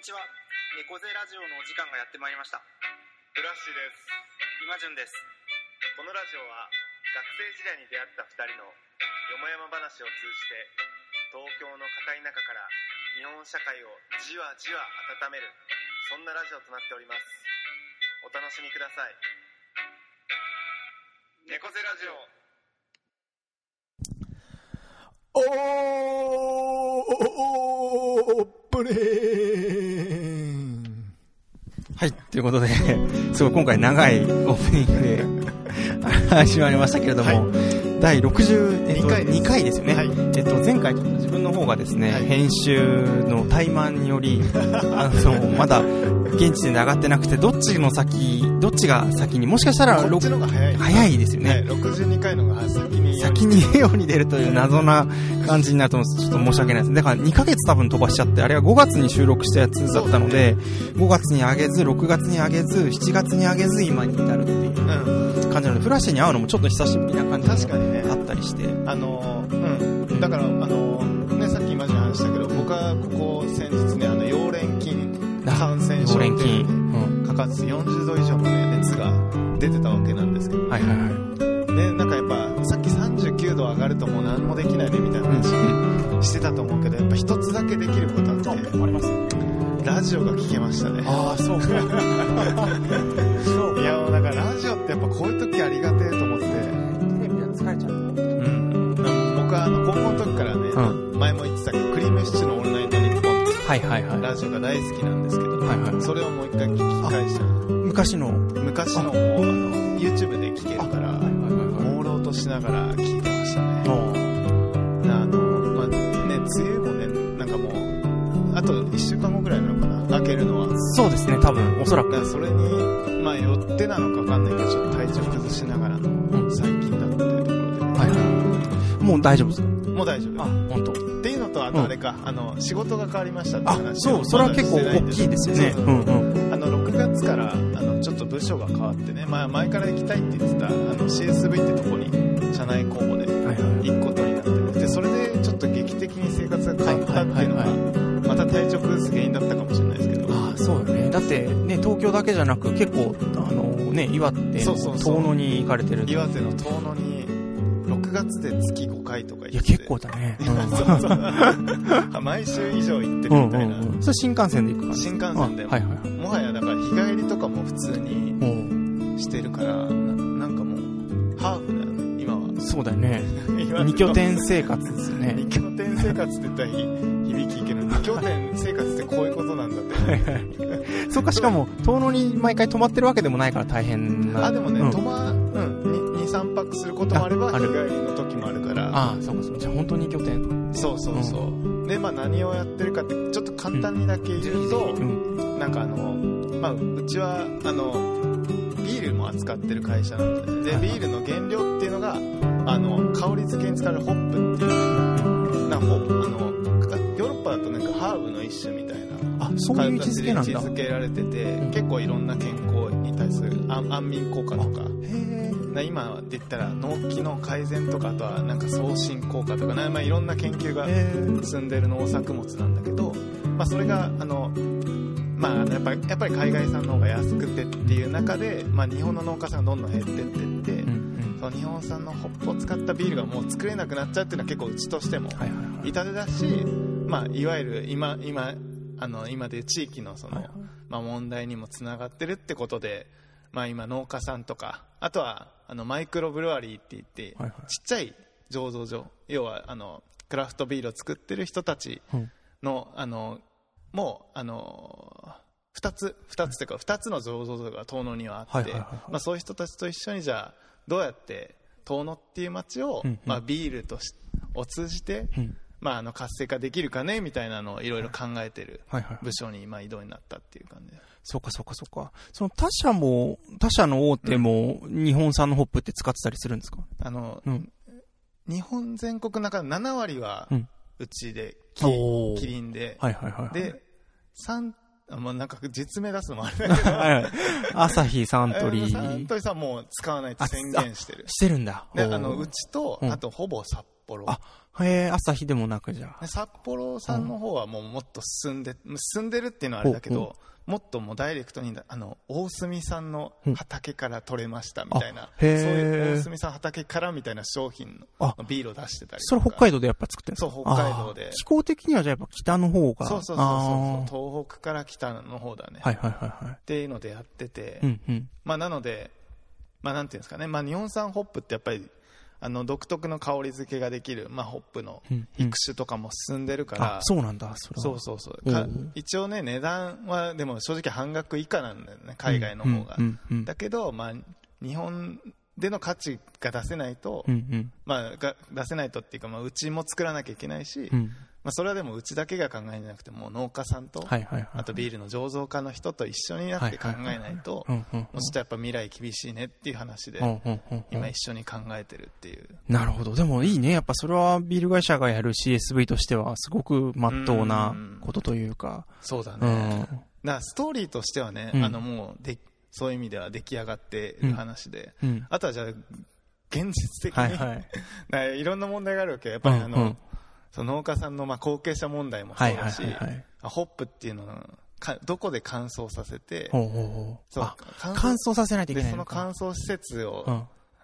にちは。猫背ラジオのお時間がやってまいりました。フラッシュです。今順です。このラジオは学生時代に出会った2人のよもやま話を通じて東京の片田舎から日本社会をじわじわ温めるそんなラジオとなっております。お楽しみください。猫背ラジオ。オープニングはい、ということで、すごい今回長いオープニングで 始まりましたけれども、第60、えっと、二回です。2回ですよね。はい。えっと、前回ちょっと自分の方がですね、はい。編集の怠慢により、あの、まだ現地で上がってなくて、どっちの先、どっちが先に、もしかしたら、早い。早いですよね。ね62回のが先に先に世に出るという謎な感じになると思うんですちょっと申し訳ないです。だから2ヶ月多分飛ばしちゃって、あれは5月に収録したやつだったので、5月に上げず、6月に上げず、7月に上げず、今に至るっていううん感じなので、フラッシュに会うのもちょっと久しぶりな感じ確かにねあったりして。あのうんだからあのねさっき今じゃ話したけど僕はここ先日ねあの溶連菌感染症ううん。かかって40度以上の、ね、もできないねみたいな話してたと思うけどやっぱ一つだけできることあってありますラジオが聞けましたね。ああ、そうか。いやもうだからラジオってやっぱこういう時ありがてえと思って、テレビで疲れちゃう。うん、僕はあの高校の時からね、う前も言ってたけどクリームシチューのオールナイトニッポンはいはいはい。ラジオが大好きなんですけど、はいはいそれをもう一回聞き返した。昔の。昔のもあ。の YouTube で聞けるから朦朧としながら聞いてましたね、梅雨もね、なんかもう、あと1週間後ぐらいなのかな、開けるのは。だそうですね、多分、おそらく。からそれに、まあ、よってなのかわかんないけど、ちょっと体調崩しながらのん最近だったというところで、はいはい。もう大丈夫です。もう大丈夫。あ、本当。っていうのと、あとあれか、あの、仕事が変わりましたってあ、話そう、それは結構大きいですよね。そううんうん。あの、6月から、あの、ちょっと部署が変わってね、まあ、前から行きたいって言ってた、あの、CSV ってとこに、社内公募ったっていうのがまた体調崩す原因だったかもしれないですけど、あそうよね。だって、ね、東京だけじゃなく、結構、あのね、岩手のそうそうそう。遠野に行かれてる。岩手の遠野に6月で月5回とかいや、行って。結構だね。そうそう。毎週以上行ってるうんみたいな、うんうん。それ新幹線で行く感じ新幹線であはいはいはい。もはやだから日帰りとかも普通にもしてるからななんかもうハーフだよね今は。う、そうだよね。今二拠点生活生活って言ったらひ響きいいけど二拠点生活ってこういうことなんだって。そっか、しかも、遠野に毎回泊まってるわけでもないから大変。な。あでもね、うん。泊まうん23泊することもあれば日帰りの時もあるから。ああ、そうかそうか。じゃあ本当に拠点。そうそうそう、でまあ何をやってるかってちょっと簡単にだけ言うと、うん。なんかあの、まあ、うちはあのビールも扱ってる会社なのででビールの原料っていうのがあの香り付けに使われるホップっていうなんかホップあのヨーロッパだとなんかハーブの一種みたいなあ、そういう位置づけなんだ。位置づけられてて、うん結構いろんな健康に対する安安眠効果とか今で言ったら脳機能改善とかあとはなんか送信効果とかな、まあ、いろんな研究がえ。進んでる農作物なんだけど、まあ、それがあの、まあ、やっぱりやっぱり海外産の方が安くてっていう中で、まあ、日本の農家さんがどんどん減ってってって、その日本産のホップを使ったビールがもう作れなくなっちゃうっていうのは結構うちとしても。痛手だし、まあ、いわゆる今今あの今でいう地域のその、まあ、問題にもつながってるってことで、まあ、今農家さんとかあとはあのマイクロブルワリーって言って、はいはい。ちっちゃい醸造所要はあのクラフトビールを作ってる人たちうん。のあのもうあの2つ2つというか2つの醸造所が遠野にはあってはいはいはいはい。まあそういう人たちと一緒にじゃあどうやって遠野っていう街を、うんうん。まあ、ビールとしを通じて、うん。まあ、あの活性化できるかねみたいなのをいろいろ考えてるはいはい。はい。部署に今移動になったっていう感じで。そうかそうかそうか。その他社も、他社の大手も日本産のホップって使ってたりするんですか？あの、うん。日本全国の中の7割はうん。うちで、キおー。キリンで、はいはいはいはい。で3あまあ、なんか実名出すのもあれだけど。朝日サントリ サンー。トリーさんもう使わないって宣言してるしてるんだ。であのうちと、うんあとほぼ札幌。あへえ、朝日でもなくじゃ札幌さんの方はもうもっと進んで、進んでるっていうのはあれだけど、もっともうダイレクトに、あの、大隅さんの畑から取れましたみたいな、あそういう大隅さん畑からみたいな商品あのビールを出してたりそれ。北海道でやっぱ作ってるんですか？そう北海道で気候的にはじゃあやっぱ北の方が。そうそうそうそう。東北から北の方だね。はいはいはいはい。っていうのでやってて、うんうん。まあなので、まあなんていうんですかね、まあ日本産ホップってやっぱり、あの独特の香り付けができる、まあホップのうんうん。育種とかも進んでるから、あ、そうなんだ、そ。そうそうそう。一応ね値段はでも正直半額以下なんだよね海外の方が、うんうんうん。だけど、まあ、日本での価値が出せないと、うんうん。まあ、が出せないとっていうか、まあ、うちも作らなきゃいけないし、うん。まあ、それはでもうちだけが考えなくても農家さんと、はいはいはい。あとビールの醸造家の人と一緒になって考えないと、ちょっとやっぱ未来厳しいねっていう話で、うんうんうんうん今一緒に考えてるっていう。なるほど。でもいいね。やっぱそれはビール会社がやる CSV としてはすごく真っ当なことというか。そうだね。うん。だからストーリーとしてはね、うんあのもうでそういう意味では出来上がってる話で、うん。あとはじゃあ現実的に、はいはい。いろんな問題があるわけやっぱりあの、うんうんその農家さんのまあ後継者問題もそはいはいうだし、ホップっていうのはかどこで乾燥させて、ほうほうほう。そうあ乾乾燥させないといけないのか。乾燥施設を、うん。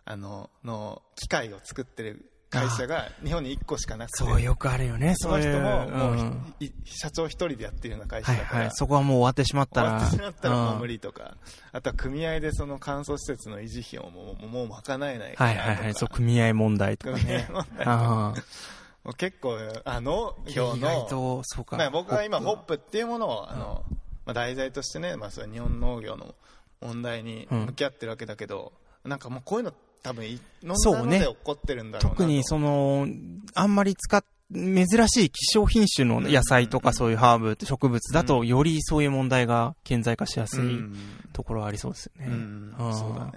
あのの機械を作ってる会社が日本に1個しかなくてそうよくあるよね。その人ももう、んい社長一人でやってるような会社はいだから、はい。そこはもう終わってしまったら。終わってしまったらもう無理。理とか、あとは組合でその乾燥施設の維持費をもうもう賄えないからとか、はいはいはい。そう、組合問題とか組合ね。問題ああ。結構あのと、そうか。まあ僕は今ホップ。プっていうものをあの、まあ、題材としてね、まあ、それは日本農業の問題に向き合ってるわけだけど、なんかもうこういうの多分いろんなのそうねで起こってるんだろうなと。特にその、あんまり使っ、珍しい希少品種の野菜とかそういうハーブ、植物だと、よりそういう問題が顕在化しやすいうん。ところはありそうですよね。うん。そうだね。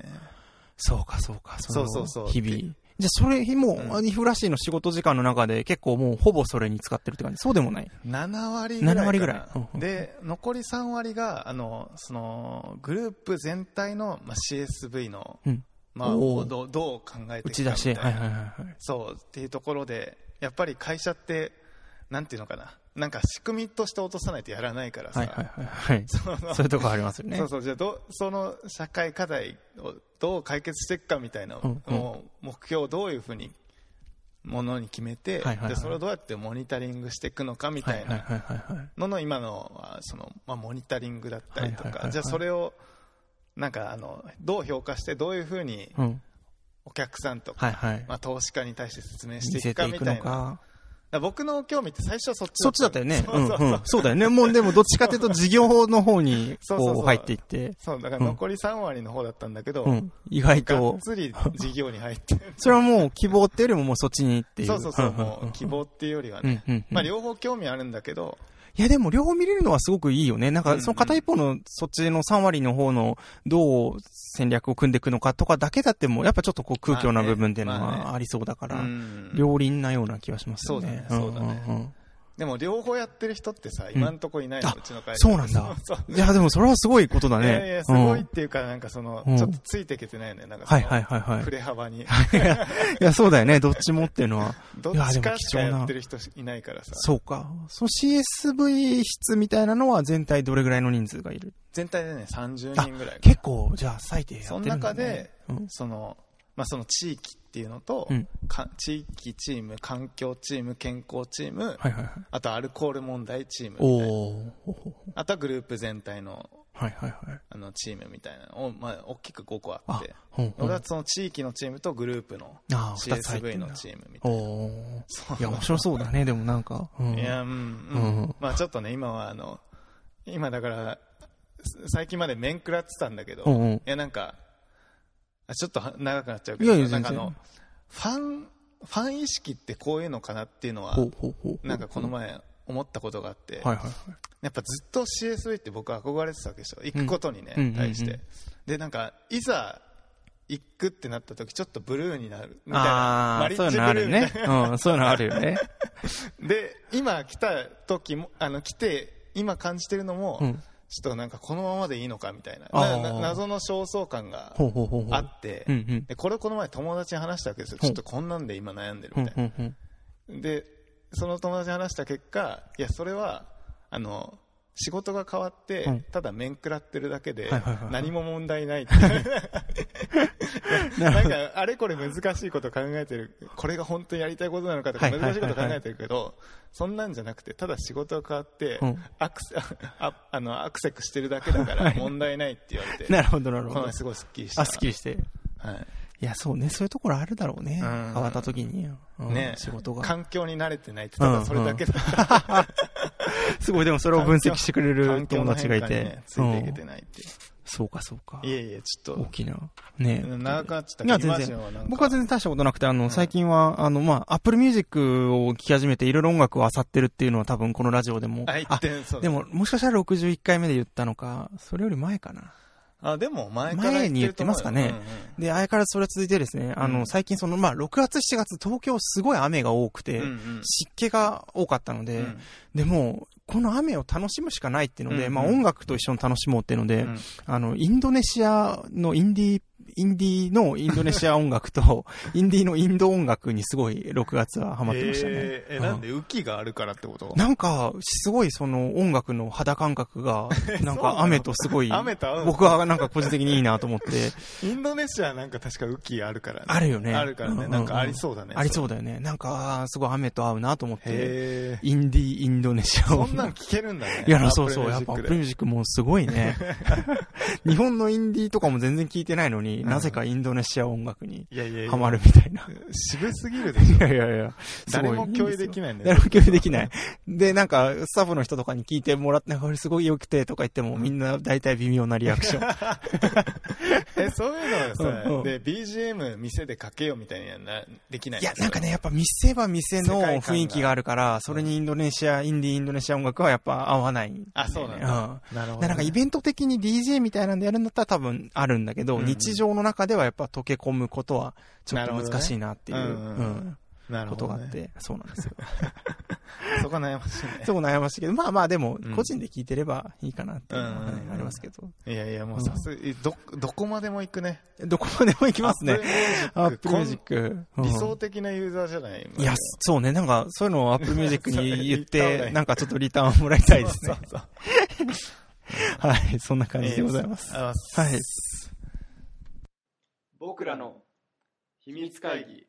そうか、そうか。そうそうそう。日々。じゃあ、それ、もう、うんリフラシーの仕事時間の中で結構もうほぼそれに使ってるって感じ。そうでもない。7割ぐらいかな。7割ぐらい。うんうん。で残り3割があのそのグループ全体の、まあ、CSV の、うん。まあ、どうどう考えて打ち出し。はいはいはい。そうっていうところでやっぱり会社ってなんていうのかななんか仕組みとして落とさないとやらないからさ、はいはいはいはい。そういうとこありますよね。そうそうじゃあどうその社会課題をどう解決していくかみたいな、うんうん目標をどういうふうにものに決めて、はいはいはいでそれをどうやってモニタリングしていくのかみたいなはいはいはいはいはい。のの今のはその、まあ、モニタリングだったりとか、はいはいはいはいじゃあそれをなんかあのどう評価してどういうふうにうん。お客さんとか、はいはい。まあ、投資家に対して説明していくくかみたいな僕の興味って最初はそっちそっちだったよね。そううんそうそう,、うん。そうだよね。もうでもどっちかというと事業の方に こう入っていって。そうだから残り3割の方だったんだけど、うん。意外がっと。つり事業に入って それはもう希望っていうよりももうそっちにっていう。そうそうそう、もう希望っていうよりはね。まあ、両方興味あるんだけど、いやでも両方見れるのはすごくいいよね。なんかその片一方のそっちの3割の方のどう戦略を組んでいくのかとかだけだってもやっぱちょっとこう空虚な部分っていうのはありそうだから、両輪なような気がしますね。そうだねそうだねでも両方やってる人ってさ、今んとこいないの、あうちの会社そうなんだ そうそういやでもそれはすごいことだね。いやいや、すごいっうんていうか、なんかその、うんちょっとついていけてないよね。なんかそのはいはいはいはい振。れ幅に。いや、そうだよね。どっちもっていうのは。どっちかしかやってる人いないからさ。そうか。その CSV 室みたいなのは全体どれぐらいの人数がいる？全体でね、30人ぐらい。結構、じゃあ最低やってそのるんだ、ね。中で、うんその、まあ、その地域っていうのと、うんか地域チーム、環境チーム、健康チーム、はいはいはい。あとアルコール問題チームみたいな。あとはグループ全体のはいはいはい。あのチームみたいなのを、まあ、大きく5個ああって、、ほんほん俺はその地域のチームとグループの CSV のチームみたいな。いや、面白そうだね、でもなんか。うん、いや、うん、うん。うんまあちょっとね、今はあの、今だから、す最近まで面食らってたんだけど、うんうんいや、なんか、あちょっとは長くなっちゃうけど、いやいやなんかあの、ファン、ファン意識ってこういうのかなっていうのは。なんかこの前思ったことがあって、はいはいはい。やっぱずっと CSV って僕は憧れてたわけですよ。行くことにね、うん対して。うんうんで、なんか、いざ、行くってなった時、ちょっとブルーになる。みたいな。マリッジそういうのあるブルーみたいね。うん、そういうのあるよね。な。で、今来た時も、あの、来て、今感じてるのも、うん。ちょっとなんかこのままでいいのかみたいな。謎の焦燥感が。あって。でこれこの前友達に話したわけですよ。ちょっとこんなんで今悩んでるうんみたいな。で、その友達に話した結果、いや、それは、あの、仕事が変わって、うんただ面食らってるだけではいはいはいはい、何も問題ないって。なんか、あれこれ難しいこと考えてる、これが本当にやりたいことなのかとかはいはいはいはい難しいこと考えてるけど、そんなんじゃなくて、ただ仕事が変わってうん、アクセ、ああの、アクセクしてるだけだから問題ないって言われて、なるほど、なるほどこの前。すごいスッキリした。あ、すっきりして。はい。いや、そうね、そういうところあるだろうね。うん変わった時に。うんね仕事が。環境に慣れてないって、ただそれだけだった。すごい、でもそれを分析してくれる友達がいてね。ついていけてうんないって。そうか、そうか。いえいえ、ちょっと、大きな。ね長くなっちゃったいや、けど、全然。僕は全然大したことなくて、あの、ん最近は、あの、まあ、Apple Music を聴き始めていろいろ音楽を漁ってるっていうのは多分このラジオでも。あ、言って、そう。でも、もしかしたら61回目で言ったのか、それより前かな。あ、でも前から前に言ってますかね言ってると思うよで、あれからそれ続いてですね、あの、うん最近その、まあ、6月、7月、東京すごい雨が多くて、うんうんうん湿気が多かったので、うんでも、この雨を楽しむしかないっていうので、うんうん。まあ音楽と一緒に楽しもうっていうので、うん。あの、インドネシアのインディー、インディーのインドネシア音楽と、インディーのインド音楽にすごい6月はハマってましたね。えなんで、雨季があるからってこと？なんか、すごいその音楽の肌感覚が、なんか 雨とすごい、雨と僕はなんか個人的にいいなと思って、インドネシアなんか確か雨季あるからね。あるよね。あるからね。なんかありそうだね。ありそうだよね。なんか、すごい雨と合うなと思って、へインディーインドネシアー。そ音楽。んなん聞けるんだね。いや、そうそう。やっぱ、アップミュージックもすごいね。日本のインディーとかも全然聞いてないのに、うんなぜかインドネシア音楽にハマるみたいな。渋すぎるでしょ。いやいやいや。誰も共有できないんだよ。誰も共有できない。で、なんか、スタッフの人とかに聞いてもらって、これすごい良くてとか言っても、みんな大体微妙なリアクション。え、そういうのはさ、うんうんで、BGM 店でかけようみたいにはな、できないいや、なんかね、やっぱ店は店の雰囲気があるから、それにインドネシア、インディーインドネシア音楽はやっぱ合わない、あ、そうなんだ。うん。なるほどね。なんかイベント的に DJ みたいなんでやるんだったら多分あるんだけど、うんうん日常の中ではやっぱ溶け込むことはちょっと難しいなっていう、ねうんうんうん。ことがあって、そうなんですよ。そこ悩ましいね。そこ悩ましいけど、まあまあでもうん、個人で聞いてればいいかなっていうのはうんうんうんはいありますけど。いやいや、もうさすがに、ど、どこまでも行くね。どこまでも行きますね。 Apple Music。うん理想的なユーザーじゃない？いや、そうね、なんか、そういうのを Apple Music に言って、いなんかちょっとリターンをもらいたいですねそう。そ うはい、そんな感じでございます。あはい。僕らの秘密会議。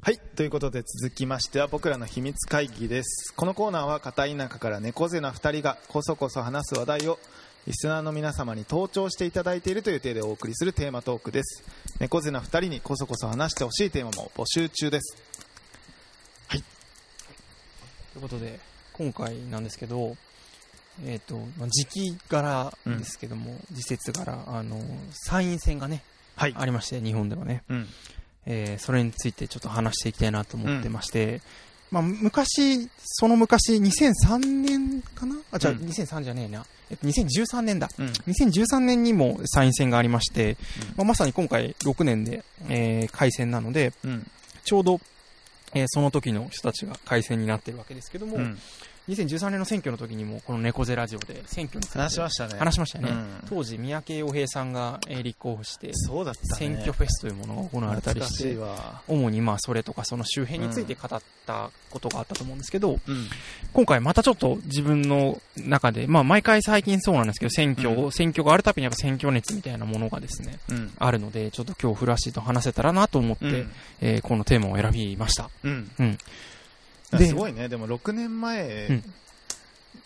はい。ということで続きましては僕らの秘密会議です。このコーナーは片田舎から猫背な二人がこそこそ話す話題をリスナーの皆様に登聴していただいているという体でお送りするテーマトークです。猫背な二人にこそこそ話してほしいテーマも募集中です。ということで、今回なんですけど、えっ、と、まあ時期柄ですけども、時節柄、あの、参院選がね、はい。ありまして、日本ではね、うん。えーそれについてちょっと話していきたいなと思ってまして、まあ、昔、その昔、2003年かな？あ、じゃあ、うん2003じゃねえな。えっと、2013年だ。うん。2013年にも参院選がありまして、まあ、まさに今回6年で、えー改選なので、うん。ちょうど、えーその時の人たちが改選になってるわけですけども、うん。2013年の選挙の時にも、この猫背ラジオで選挙について話しましたね。話しましたよね。うん当時、三宅洋平さんが、えー立候補して、そうだったね。選挙フェスというものが行われたりし、ていわ。主にまあそれとかその周辺について語ったことがあったと思うんですけど、うん。今回またちょっと自分の中で、まあ毎回最近そうなんですけど、選挙を、う選挙があるたびにやっぱ選挙熱みたいなものがですね、うん。あるので、ちょっと今日フラッシーと話せたらなと思って、うん。えーこのテーマを選びました。うん。うん。すごいね。でも6年前うん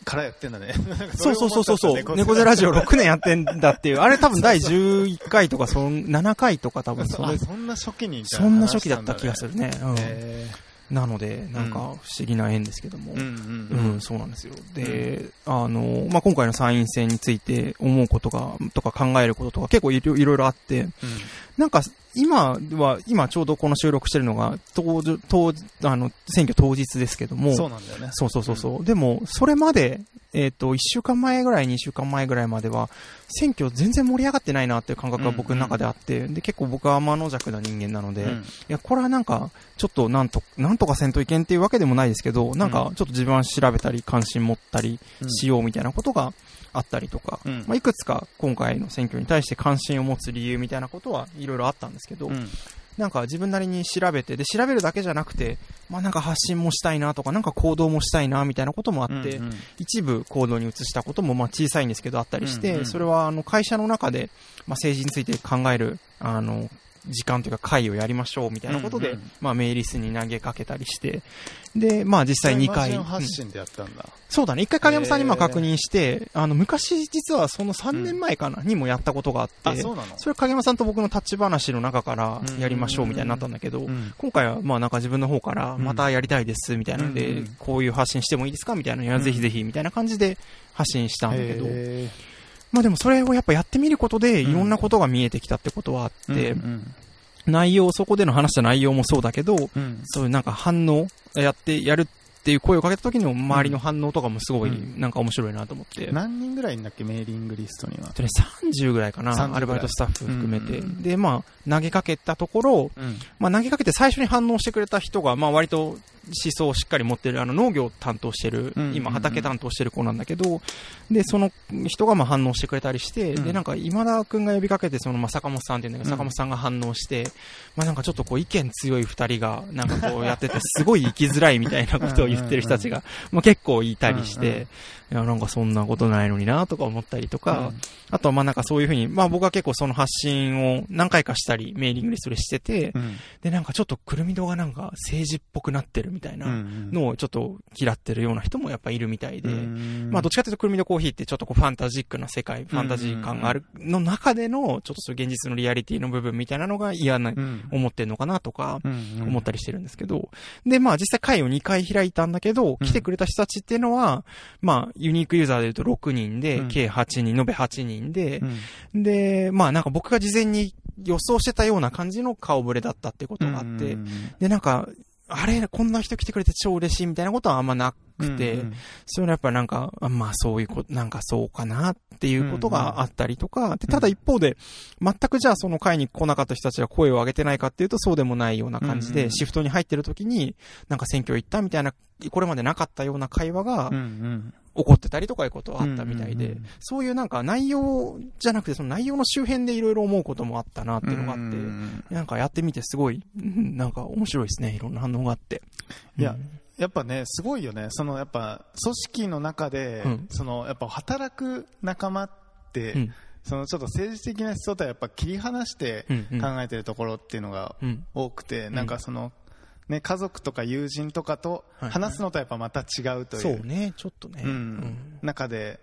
からやってんだね。そうそうそうそうそう。猫猫背ラジオ6年やってんだっていう。あれ多分第11回とか、その7回とか多分それ、あそんな初期にそんな初期だった気がする。るね。うんへなので、なんか不思議な縁ですけども。ーうんううんん、そうなんですよ。で、あの、まあ、今回の参院選について思うことが、とか考えることとか結構いろいろあって、なんか、今は、今ちょうどこの収録してるのが、当時、当時、あの、選挙当日ですけども、そうなんだよね。そうそうそうそう。でも、それまで、えっ、と、1週間前ぐらい、2週間前ぐらいまでは、選挙全然盛り上がってないなっていう感覚が僕の中であって、で、結構僕は天の弱な人間なので、うん。いや、これはなんか、ちょっとなんと、なんとかせんといけんっていうわけでもないですけど、なんか、ちょっと自分は調べたり、関心持ったりうん。しようみたいなことがあったりとか、うん。まあ、いくつか今回の選挙に対して関心を持つ理由みたいなことはいろいろあったんですけど、うん。なんか自分なりに調べて、で、調べるだけじゃなくて、まあなんか発信もしたいなとか、なんか行動もしたいなみたいなこともあって、うんうん。一部行動に移したこともまあ小さいんですけどあったりして、うんうんそれはあの会社の中で、まあ、政治について考える、あの、時間というか会をやりましょうみたいなことで、うんうんまあメイリスに投げかけたりして、で、まあ実際2回、発信でやったんだ。そうだね、一回影山さんにま確認して、あの、昔実はその3年前かな、にもやったことがあって、あ、そうなの？それ影山さんと僕の立ち話の中からやりましょうみたいになったんだけど、うん。今回はまあなんか自分の方からまたやりたいですみたいなので、こういう発信してもいいですか？みたいなのや、うん。ぜひぜひみたいな感じで発信したんだけど、へまあでもそれをやっぱやってみることでうん。いろんなことが見えてきたってことはあーって、うん内容、そこでの話した内容もそうだけど、うんそういうなんか反応、やってやるっていう声をかけた時の周りの反応とかもすごいうんなんか面白いなと思って。何人ぐらいいんだっけ、メーリングリストには？えっ。とね、30ぐらいか30ぐらな、アルバイトスタッフ含めて。うんうんで、まあ、投げかけたところ、うんまあ、投げかけて最初に反応してくれた人が、まあ、割と思想をしっかり持ってる、あの、農業を担当してる、うん今、畑担当してる子なんだけど、で、その人がまあ反応してくれたりして、うん。で、なんか、今田くんが呼びかけて、その、まあ、坂本さんっていうんだけど、うん。坂本さんが反応して、まあ、なんかちょっとこう、意見強い二人が、なんかこうやってて、すごい生きづらいみたいなことを言ってる人たちが、まあ、結構いたりして、いや、なんかそんなことないのにな、とか思ったりとか、うん。あとはまあなんかそういうふうに、まあ僕は結構その発信を何回かしたり、メーリングリストでしてて、うん。でなんかちょっとくるみ堂がなんか政治っぽくなってるみたいなうんのをちょっと嫌ってるような人もやっぱいるみたいで、うん。まあどっちかというとくるみ堂コーヒーってちょっとこうファンタジックな世界、ファンタジー感があるの中での、ちょっとそういう現実のリアリティの部分みたいなのが嫌な、うん。思ってんのかなとか、うん思ったりしてるんですけど、で、まあ実際会を2回開いたんだけど、うん。来てくれた人たちっていうのは、まあユニークユーザーで言うと6人で、うん。計8人、延べ8人で。う、ん。で、まあなんか僕が事前に予想してたような感じの顔ぶれだったってことがあって、うんで、なんか、あれ、こんな人来てくれて超嬉しいみたいなことはあんまなくて、うんそういうのやっぱなんか、あまあそういうこと、なんかそうかなっていうことがあったりとか、で、ただ一方で、全くじゃあその会に来なかった人たちが声を上げてないかっていうとそうでもないような感じで、シフトに入ってる時に、なんか選挙行ったみたいな、これまでなかったような会話がうんうん起こってたりとかいうことはあったみたいで、うんうんうんそういうなんか内容じゃなくてその内容の周辺でいろいろ思うこともあったなっていうのがあって、うんなんかやってみてすごい、うんなんか面白いですね。いろんな反応があって。いやうんやっぱね、すごいよね。そのやっぱ組織の中で、うんそのやっぱ働く仲間って、うんそのちょっと政治的な思想とはやっぱ切り離してうんうん考えてるところっていうのがうん。多くて、んなんかその、ね、家族とか友人とかとはい話すのとはやっぱまた違うという。そうね、ちょっとね。うん中で、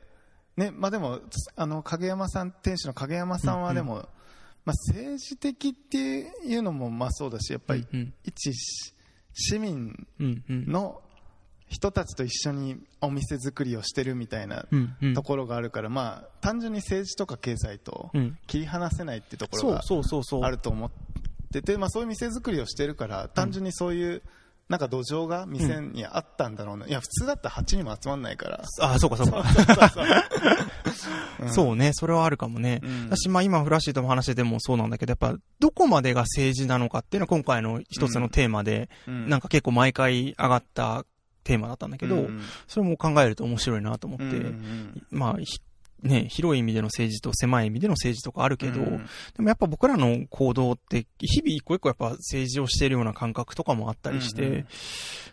ね、まあでも、あの、影山さん、店主の影山さんはでも、まあ政治的っていうのもまあそうだし、やっぱりうん一し市民うんうん。の人たちと一緒にお店作りをしてるみたいなうんうんところがあるから、まあ単純に政治とか経済とうん切り離せないっていうところがそうそうそう。あると思ってて、まあそういう店作りをしてるから、単純にそういう、なんか土壌が店にあったんだろうな。いや、普通だったら8人も集まんないから。あ、そうかそうか。そうね、それはあるかもね。うん。私、まあ今フラッシュとも話しててもそうなんだけど、やっぱ、どこまでが政治なのかっていうのは今回の一つのテーマで、うん。なんか結構毎回上がったテーマだったんだけど、うん。それも考えると面白いなと思って、うんうん。まあ、ひね、広い意味での政治と狭い意味での政治とかあるけど、うんでもやっぱ僕らの行動って、日々一個一個やっぱ政治をしているような感覚とかもあったりして、うんうん。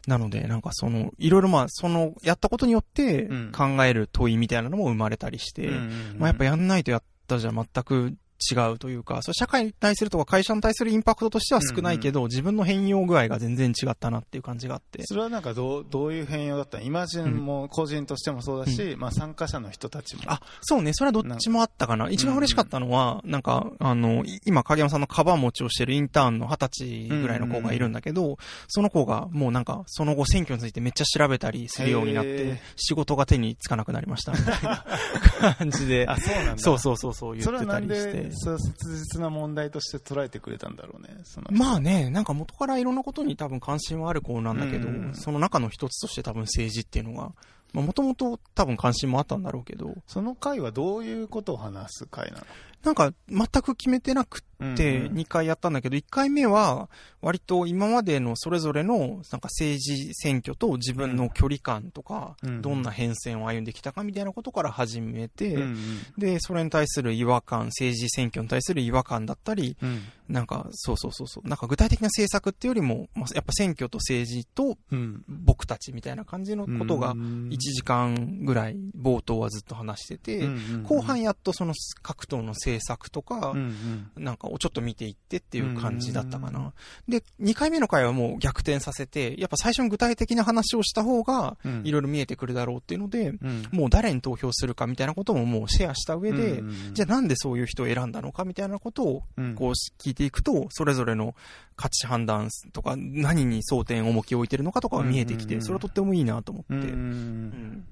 なので、なんかその、いろいろまあ、その、やったことによってうん。考える問いみたいなのも生まれたりして、うんうん。まあやっぱやんないとやったじゃ全く違うというか、それ社会に対するとか会社に対するインパクトとしては少ないけど、自分の変容具合が全然違ったなっていう感じがあって。それはなんかどうどういう変容だったの？イマジンも個人としてもそうだし、まあ参加者の人たちも。あ、そうね。それはどっちもあったかな。一番嬉しかったのは、なんか、あの、い今、影山さんのカバン持ちをしてるインターンの二十歳ぐらいの子がいるんだけど、その子がもうなんか、その後選挙についてめっちゃ調べたりするようになっへてー、仕事が手につかなくなりました、みたいな感じで。あ、そうなんだ。そうそうそうそう言ってたりしてで、。そう切実な問題として捉えてくれたんだろうね。そのまあね、なんか元からいろんなことに多分関心はある子なんだけど、うんその中の一つとして多分政治っていうのがまあ、もともと多分関心もあったんだろうけど、その回はどういうことを話す回なの？なんか全く決めてなくって、うんうん。2回やったんだけど、1回目は、割と今までのそれぞれの、なんか政治選挙と自分の距離感とか、うんどんな変遷を歩んできたかみたいなことから始めて、うんで、それに対する違和感、政治選挙に対する違和感だったり、うん。なんか、そうそうそうそう、なんか具体的な政策っていうよりも、まあ、やっぱ選挙と政治とうん。僕たちみたいな感じのことが、うん。1時間ぐらい冒頭はずっと話してて、うん。後半やっとその各党の政策とか、うんうん。なんかをちょっと見ていってっていう感じだったかな。で、2回目の回はもう逆転させて、やっぱ最初に具体的な話をした方が、うん。いろいろ見えてくるだろうっていうので、うん。もう誰に投票するかみたいなことももうシェアした上で、うんうんじゃあなんでそういう人を選んだのかみたいなことをうん。こう聞いていくと、それぞれの価値判断とか、何に争点重きを置いてるのかとかが見えてきて、それはとってもいいなと思って、うん。うん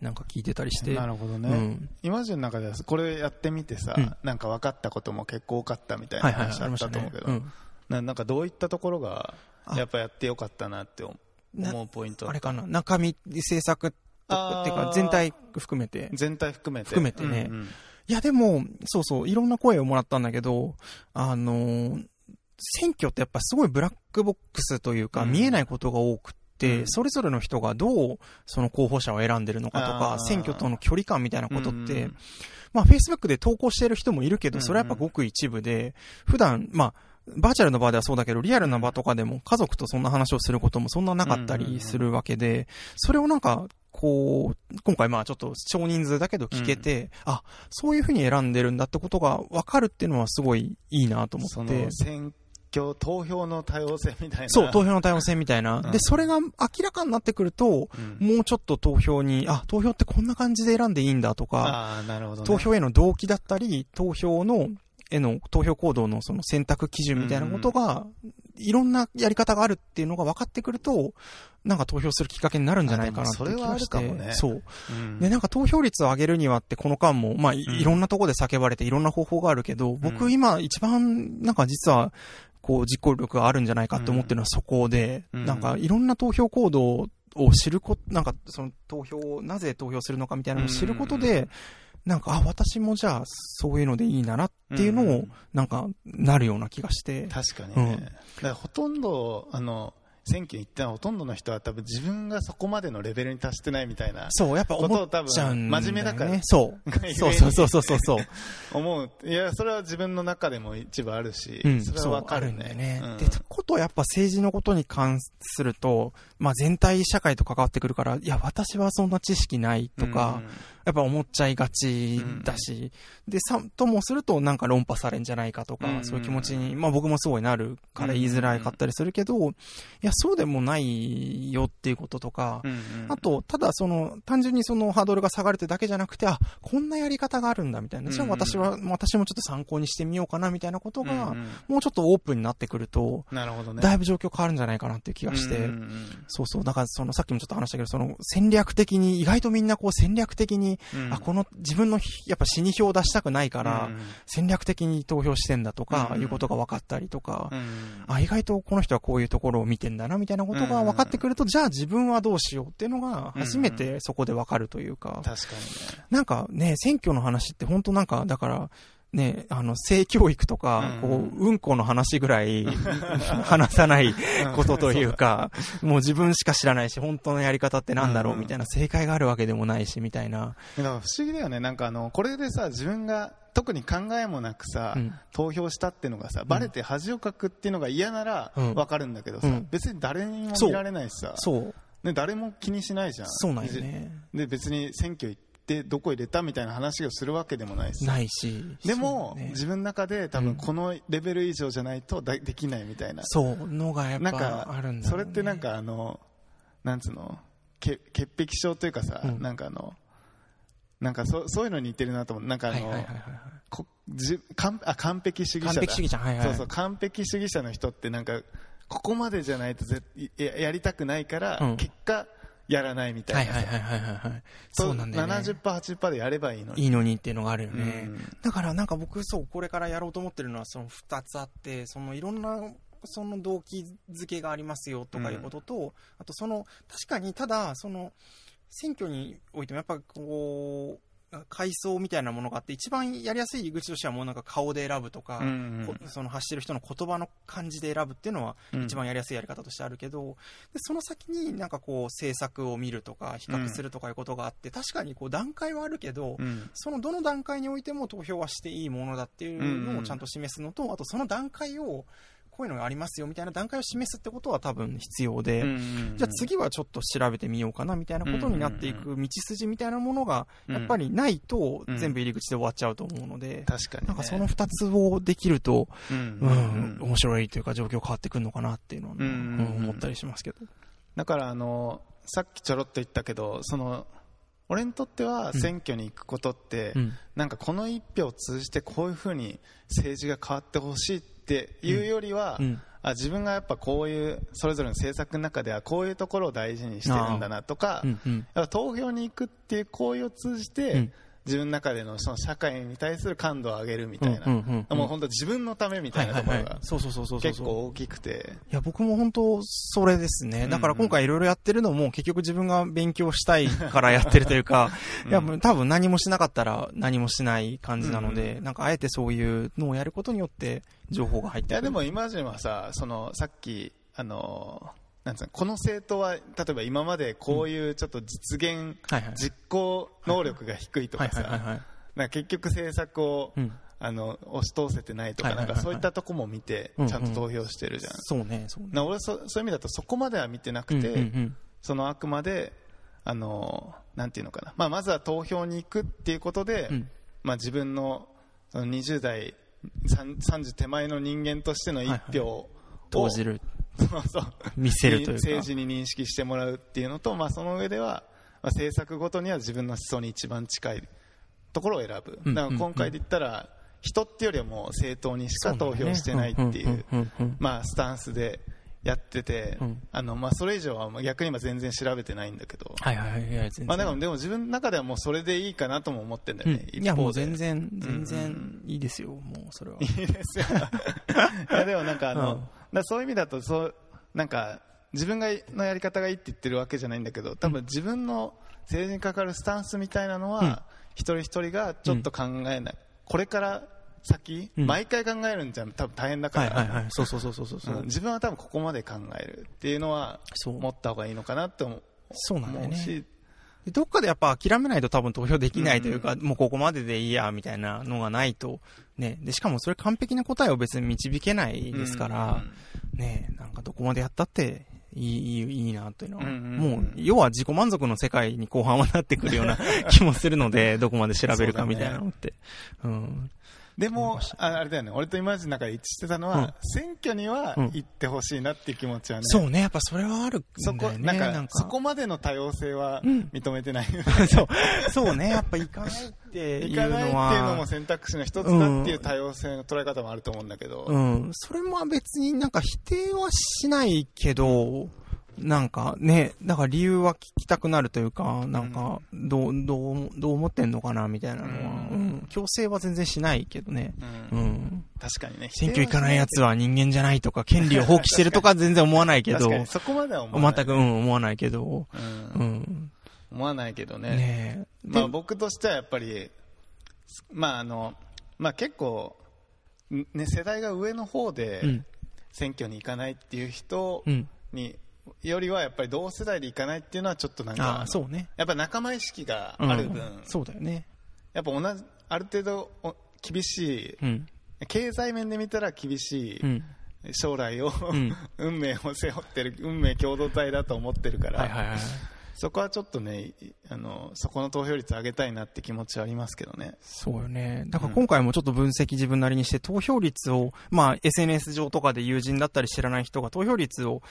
なんか聞いてたりして。なるほどね、うん。今までの中ではこれやってみてさ、うん。なんか分かったことも結構多かったみたいない話あったと思うけ。ど、うん。ななんかどういったところがあ。やっぱやってよかったなって思うポイントあれかな、中身、制作っていうか全体含めて。全体含めて。含めてね。うんうん。いや、でも、そうそう、いろんな声をもらったんだけど、あのー選挙ってやっぱすごいブラックボックスというか、うん。見えないことが多くそれぞれの人がどうその候補者を選んでるのかとあかー、選挙との距離感みたいなことって、うん。まあ、Facebook で投稿してる人もいるけど、うん。それはやっぱごく一部で、普段、まあ、バーチャルの場ではそうだけど、リアルな場とかでも家族とそんな話をすることもそんななかったりするわけで、それをなんか、こう、今回まあちょっと少人数だけど聞けて、あ、そういうふうに選んでるんだってことが分かるっていうのはすごいいいなと思そって。の。選挙投票の多様性みたいな。そう、投票の多様性みたいな。うん。で、それが明らかになってくると、うん。もうちょっと投票に、あ、投票ってこんな感じで選んでいいんだとか、ね、投票への動機だったり、投票の、への投票行動のその選択基準みたいなことが、いろんなやり方があるっていうのが分かってくると、なんか投票するきっかけになるんじゃないかなって気がして。あでもそれはあるかもね。そう。うん。で、なんか投票率を上げるにはってこの間も、まあ、いうんいろんなところで叫ばれていろんな方法があるけど、う僕ん。今一番なんか実は、こう実行力があるんじゃないかって思ってるのはそこで、うん。なんかいろんな投票行動を知ること、なんかその投票を、なぜ投票するのかみたいなのを知ることで、なんか、あ、私もじゃあそういうのでいいななっていうのをうん、なんか、なるような気がして。確かにね、うん。だからほとんどあの選挙に行ったほとんどの人は多分自分がそこまでのレベルに達してないみたいなそう、やっぱ思っちゃうんね。真面目だからそう。そうそうそうそうそうそう。思う いやそれは自分の中でも一部あるし、うん、それはわかるそうあるんだねよね。うんで、ことやっぱ政治のことに関すると、まあ全体社会と関わってくるから、いや、私はそんな知識ないとか、やっぱ思っちゃいがちだし、で、さ、ともするとなんか論破されんじゃないかとか、うん。そういう気持ちに、まあ僕もすごいなるから言いづらかったりするけど、いや、そうでもないよっていうこととか、うんうん。あと、ただその、単純にそのハードルが下がるってだけじゃなくて、あ、こんなやり方があるんだみたいな。じゃあ私は、私もちょっと参考にしてみようかなみたいなことが、うんうんもうちょっとオープンになってくると、なるほどね。だいぶ状況変わるんじゃないかなっていう気がして、うんうんうん。そうそう。だからその、さっきもちょっと話したけど、その、戦略的に、意外とみんなこう戦略的に、うん。あ、この自分の、やっぱ死に票を出したくないから、うん。戦略的に投票してんだとか、うん。いうことが分かったりとか、うん。あ、意外とこの人はこういうところを見てんだな、みたいなことが分かってくると、じゃあ自分はどうしようっていうのが、初めてそこで分かるというか、確かにね。なんかね、選挙の話って本当なんか、だから、ね、あの、性教育とか、うん。こう、うんこの話ぐらい、話さないことというか、もう自分しか知らないし、本当のやり方ってなんだろううん。みたいな、正解があるわけでもないし、みたいな。だから不思議だよね。なんかあのこれでさ自分が特に考えもなくさ、うん。投票したっていうのがさバレて恥をかくっていうのが嫌ならうん。わかるんだけどさ、うん。別に誰にも見られないしさ、ね、誰も気にしないじゃん。そうなんよね。で別に選挙行ってどこ入れたみたいな話をするわけでもないしないし。でも、ね。自分の中で多うん。分このレベル以上じゃないとだできないみたいな、そう、のがやっぱあるんだね。それってなん、かあのなんつうの？け潔癖症というかさ、うん。なんかあのなんかそそういうのに似てるなと思う。なんかあの、はいはいはいはい。こじ完あ完璧主義者だ。完璧主義者、はいはい。そうそう完璧主義者の人ってなんかここまでじゃないとぜややりたくないから、うん。結果やらないみたいいはいはいはいはいはい。そうなんだよね。70%、80%でやればいいのに。いいのにっていうのがあるよね。うんだからなんか僕、そう、これからやろうと思ってるのは、その二つあって、そのいろんな、その動機づけがありますよとかいうことと、あとその、確かにただ、その、選挙においてもやっぱこう、階層みたいなものがあって、一番やりやすい入り口としてはもうなんか顔で選ぶとか、うんこその発してる人の言葉の感じで選ぶっていうのはうん。一番やりやすいやり方としてあるけど、でその先になんかこう政策を見るとか比較するとかいうことがあって、確かにこう段階はあるけど、うん。そのどの段階においても投票はしていいものだっていうのをちゃんと示すのと、あとその段階をこういうのがありますよみたいな段階を示すってことは多分必要で、じゃあ次はちょっと調べてみようかなみたいなことになっていく道筋みたいなものがやっぱりないとうん全部入り口で終わっちゃうと思うので、確かに、ね、なんかその二つをできると、うんうん、面白いというか状況変わってくるのかなっていうのはね、うんうん思ったりしますけど。だからあのさっきちょろっと言ったけどその俺にとっては選挙に行くことって、うん。なんかこの一票を通じてこういうふうに政治が変わってほしいっていうよりは、うん。あ自分がやっぱこういうそれぞれの政策の中ではこういうところを大事にしてるんだなとか、うんうん。投票に行くっていう行為を通じて、うん自分の中でのその社会に対する感度を上げるみたいな、もう本当自分のためみたいなところが結構大きくて。いや、僕も本当、それですね。だから今回いろいろやってるのも、結局自分が勉強したいからやってるというか、いや、多分何もしなかったら何もしない感じなので、なんかあえてそういうのをやることによって、情報が入ってくる。いやでもイマジンはさそのさっきあのなんつうのこの政党は例えば今までこういうちょっと実現、はいはい。実行能力が低いとはいかさ結局政策を、うん。あの押し通せてないとか,、はいはいはいはい。なんかそういったとこも見てうんうんちゃんと投票してるじゃん、そうね、そうね。な俺そそういう意味だとそこまでは見てなくて、うんうんうん。そのあくまであのなんていうのかな、まあ、まずは投票に行くっていうことで、うん。まあ、自分のその20代3 30手前の人間としての一票を、投じる、そうそう。見せるというか。政治に認識してもらうっていうのと、まあ、その上では、まあ、政策ごとには自分の思想に一番近いところを選ぶ、うんだから今回で言ったら、人っていうよりはもう政党にしか投票してないっていう、まあ、スタンスでやってて、うん。あのまあ、それ以上は逆に今全然調べてないんだけど、はいはいはい。まあ、でもでも自分の中ではもうそれでいいかなとも思ってんだよね、うん、いや、もう全然、全然いいですよ、もうそれは。いいですよ。いやでもなんかあの、うんだそういう意味だとそうなんか自分がのやり方がいいって言ってるわけじゃないんだけど多分自分の政治にかかるスタンスみたいなのは、うん。一人一人がちょっと考えない、これから先、うん。毎回考えるんじゃ多分大変だから、はいはいはい。そうそうそうそうそう。うん。自分は多分ここまで考えるっていうのはそう。持った方がいいのかなって思う。そうなんだよね。どっかでやっぱ諦めないと多分投票できないというか、もうここまででいいや、みたいなのがないと、ね。で、しかもそれ完璧な答えを別に導けないですから、ね、なんかどこまでやったっていい、いい、いいなというのは、うんうんうんもう、要は自己満足の世界に後半はなってくるような気もするので、どこまで調べるかみたいなのって。うん。でもああれだよね。俺と今までの中で一致してたのは、うん。選挙にはうん。行ってほしいなっていう気持ちはね、そうね、やっぱそれはあるんそこだよね。なんかなんか。そこまでの多様性はうん。認めてない、そう、そうね、やっぱ行かないっていう行かないっていうのは。のも選択肢の一つだっていう多様性の捉え方もあると思うんだけど、うん。それも別になんか否定はしないけど、なんかね、だから理由は聞きたくなるというか、なんか、どう、どう、どう思ってんのかなみたいなのは、ううんん。強制は全然しないけどね。うんうん。確かにね選挙行かない奴は人間じゃないとか、権利を放棄してるとか 全然思わないけど、そこまでは思わない全く、うん、思わないけど、うんうん。思わないけどねねえ。まあ、で僕としてはやっぱり、まああのまあ、結構、ね、世代が上の方でうん。選挙に行かないっていう人うん。に、よりはやっぱり同世代で行かないっていうのはちょっとなんかああ、そうね。やっぱ仲間意識がうんある分、そうだよね。やっぱ同じある程度お厳しいうん。経済面で見たら厳しいうん。将来を、ん 運命を背負ってる運命共同体だと思ってるから、はいはいはい。そこはちょっとねいあのそこの投票率上げたいなって気持ちはありますけどね。そうよね。だから今回もちょっと分析自分なりにして、投票率を、まあ SNS 上とかで友人だったり知らない人が投票率を、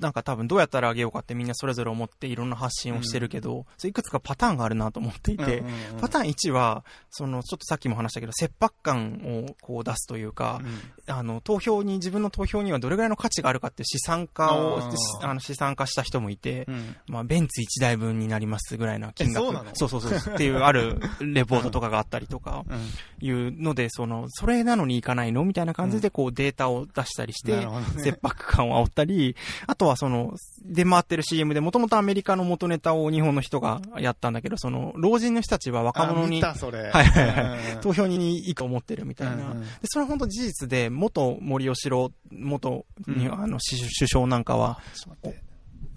なんか多分どうやったら上げようかってみんなそれぞれ思っていろんな発信をしてるけど、それいくつかパターンがあるなと思っていて、うんうんうんパターン1は、その、ちょっとさっきも話したけど、切迫感をこう出すというか、あの、投票に、自分の投票にはどれぐらいの価値があるかっていう資産家を、あの資産化した人もいて、うん。まあ、ベンツ1台分になりますぐらいいな金額。えそうなの？そうそうそう。っていうあるレポートとかがあったりとか、うん。いうので、その、それなのに行かないのみたいな感じでこうデータを出したりして、切迫感を煽ったり、あとはその、出回ってる CM でもともとアメリカの元ネタを日本の人がやったんだけど、その、老人の人たちは若者に 投票にいいと思ってるみたいな。で、それは本当事実で、元森喜朗、元あの、し首相なんかは。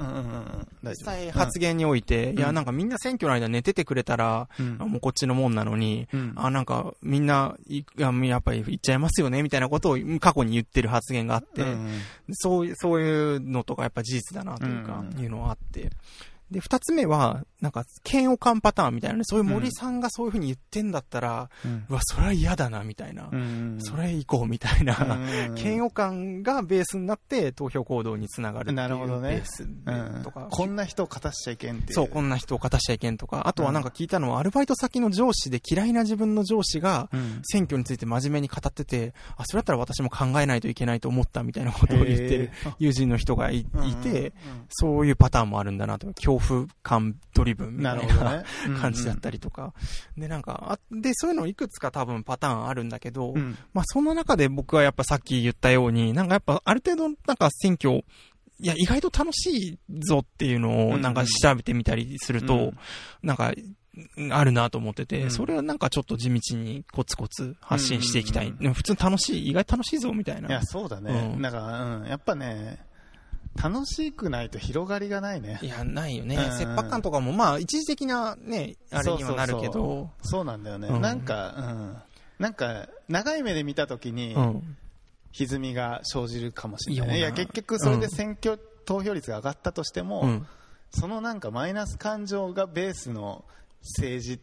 うんうん実。際発言において、ん。いや、なんかみんな選挙の間寝ててくれたら、うん。あもうこっちのもんなのに、うん。あ、なんかみんな、いややっぱり言っちゃいますよね、みたいなことを過去に言ってる発言があって、うんうん。そういう、そういうのとかやっぱ事実だなというか、うん。いうのはあって。で、二つ目は、なんか、嫌悪感パターンみたいなね、そういう森さんがそういうふうに言ってんだったら、うんうわ、それは嫌だな、みたいな。うんそれ行こう、みたいな。うん嫌悪感がベースになって投票行動につながるっていうなるほどねベースうんとか。こんな人を勝たしちゃいけんって。そう、こんな人を勝たしちゃいけんとか。あとはなんか聞いたのは、アルバイト先の上司で嫌いな自分の上司が、うん。選挙について真面目に語ってて、あ、それだったら私も考えないといけないと思ったみたいなことを言ってる友人の人がいて、そういうパターンもあるんだなと。恐怖感ドリブンみたないなね。感じだったりとか。で、なんか、あで、そういうのいくつか多分パターンあるんだけど、うん。まあその中で僕はやっぱさっき言ったように、なんかやっぱある程度なんか選挙、いや、意外と楽しいぞっていうのをなんか調べてみたりすると、うんなんか、あるなと思ってて、うんそれはなんかちょっと地道にコツコツ発信していきたい。うんでも普通に楽しい、意外と楽しいぞみたいな。いや、そうだね。うんなんか、うん。やっぱね、楽しくないと広がりがないねい。や、ないよね。うん切迫感とかも、まあ、一時的なね、あれにはなるけど、そうなんだよね。うんなんか、うん。なんか、長い目で見たときに、うん。歪みが生じるかもしれないね。いや結局それで選挙投票率が上がったとしても、うん。そのなんかマイナス感情がベースの政治っ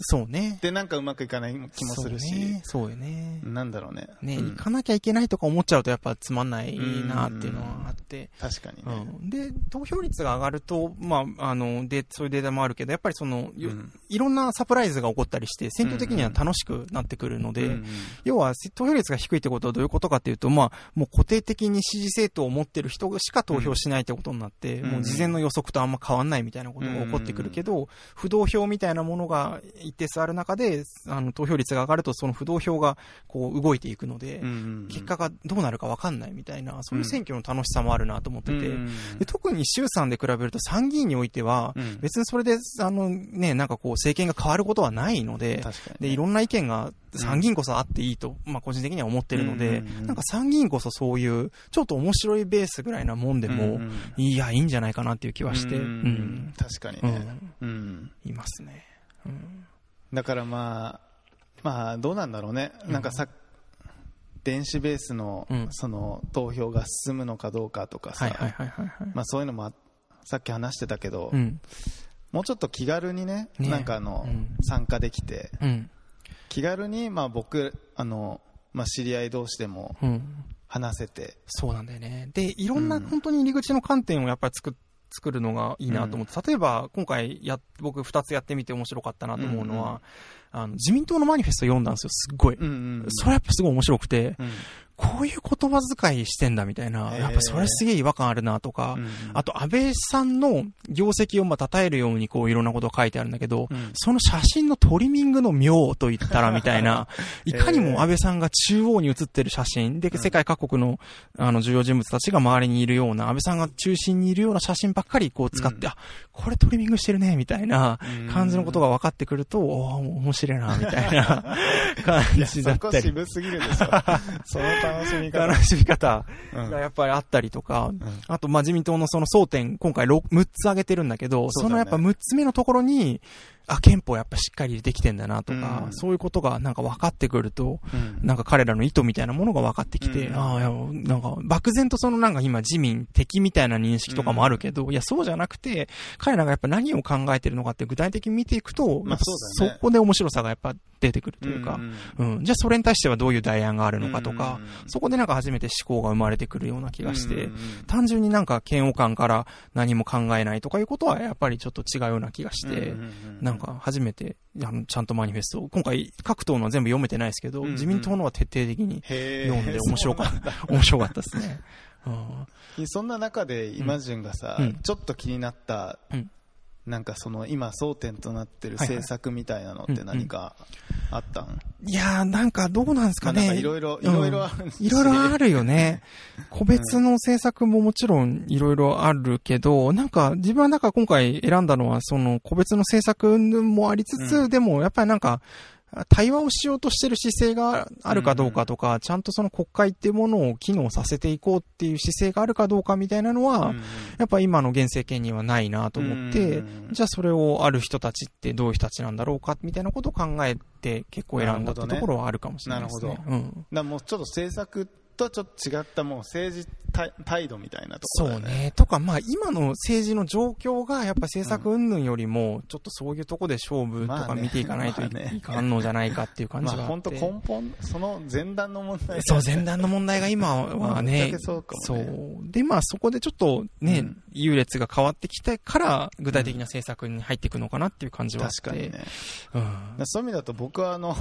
そうね。てなんかうまくいかない気もするし、そうね。そうよね。なんだろうね。ね、うん行かなきゃいけないとか思っちゃうとやっぱつまんないなっていうのはあって。確かにうね。ん、で、投票率が上がると、まあ、あの、で、そういうデータもあるけど、やっぱりその、いろんなサプライズが起こったりして、選挙的には楽しくなってくるので、うん要は、投票率が低いってことはどういうことかっていうと、まあ、もう固定的に支持政党を持ってる人しか投票しないってことになって、うんもう事前の予測とあんま変わんないみたいなことが起こってくるけど、不動票みたいなものが一定数ある中で、あの、投票率が上がると、その不動票が、こう、動いていくので、うんうん結果がどうなるか分かんないみたいな、そういう選挙の楽しさもあるなと思ってて、うんで特に衆参で比べると参議院においては、うん。別にそれで、あのね、なんかこう政権が変わることはないので、で、いろんな意見が参議院こそあっていいと、まあ個人的には思ってるので、なんか参議院こそそういう、ちょっと面白いベースぐらいなもんでも、いや、いいんじゃないかなっていう気はして、ううん。ん、確かにうん。ね。うん。いますね。うんだからまあ、まあ、どうなんだろうね。なんかさ、電子ベースのうん、その、投票が進むのかどうかとかさ。そういうのもあさっき話してたけどう、ん、もうちょっと気軽にね、ね。なんかあのうん、参加できて、うん、気軽に、まあ僕、あの、まあ知り合い同士でもうん。話せて、そうなんだよね。で、いろんなうん。本当に入り口の観点をやっぱり作っ作るのがいいなと思って、例えば今回や、僕二つやってみて面白かったなと思うのは、あの、自民党のマニフェスト読んだんですよ、すっごい。うんうんそれやっぱすごい面白くて、うん。こういう言葉遣いしてんだみたいな、やっぱそれすげえ違和感あるなとか、うんあと安倍さんの業績をまあ称えるようにこういろんなこと書いてあるんだけど、うん。その写真のトリミングの妙と言ったらみたいな、いかにも安倍さんが中央に写ってる写真。で、世界各国のあの重要人物たちが周りにいるような、安倍さんが中心にいるような写真ばっかりこう使って、うん。あ、これトリミングしてるね、みたいなうん。感じのことが分かってくると、おー面白いな、みたいな 感じだそこったり。渋すぎるでしょ。その楽しみ方。楽しみ方。うん。がやっぱりあったりとか、ん。あと、まあ、自民党のその争点、今回6 6つ挙げてるんだけど、そね。そのやっぱ6つ目のところに、あ、憲法やっぱしっかりできてんだなとか、うん。そういうことがなんか分かってくると、うん。なんか彼らの意図みたいなものが分かってきて、うん。ああ、なんか漠然とそのなんか今自民敵みたいな認識とかもあるけど、いや、そうじゃなくて、彼らがやっぱ何を考えてるのかって具体的に見ていくと、まあそね。そこで面白さがやっぱ出てくるというか、んうん、じゃあそれに対してはどういう代案があるのかとか、うんそこでなんか初めて思考が生まれてくるような気がして、うん単純になんか嫌悪感から何も考えないとかいうことはやっぱりちょっと違うような気がして、うんうんうんなんか初めてあのちゃんとマニフェストを、今回各党のは全部読めてないですけど、うんうん。自民党のは徹底的に読んで面白かった、面白かったですね。うん。そんな中で、イマジュンがさ、うん。ちょっと気になったうんなんかその今争点となってる政策みたいなのって何かあったん、いやー、なんかどうなんですかね。まあなんかいろいろ、いろいろあるしいろいろあるよね。個別の政策ももちろんいろいろあるけど、なんか自分はなんか今回選んだのは、その個別の政策もありつつ、うん。でもやっぱりなんか、対話をしようとしてる姿勢があるかどうかとか、ちゃんとその国会っていうものを機能させていこうっていう姿勢があるかどうかみたいなのは、うんやっぱ今の現政権にはないなと思って、うんじゃあそれをある人たちってどういう人たちなんだろうかみたいなことを考えて結構選んだってところはあるかもしれないですね。なるほうん。だもうちょっと政策とちょっと違ったもう政治態態度みたいなところそうね。ね。とか、まあ、今の政治の状況が、やっぱ政策云々よりも、ちょっとそういうとこで勝負とか見ていかないとい,、かんのじゃないかっていう感まじが本当根本、その前段の問題そう、前段の問題が今はねけ、そうねそう。で、まあ、そこでちょっとね、うん優劣が変わってきてから、具体的な政策に入っていくのかなっていう感じはあって。確かにね。うん。そういう意味だと僕はあの、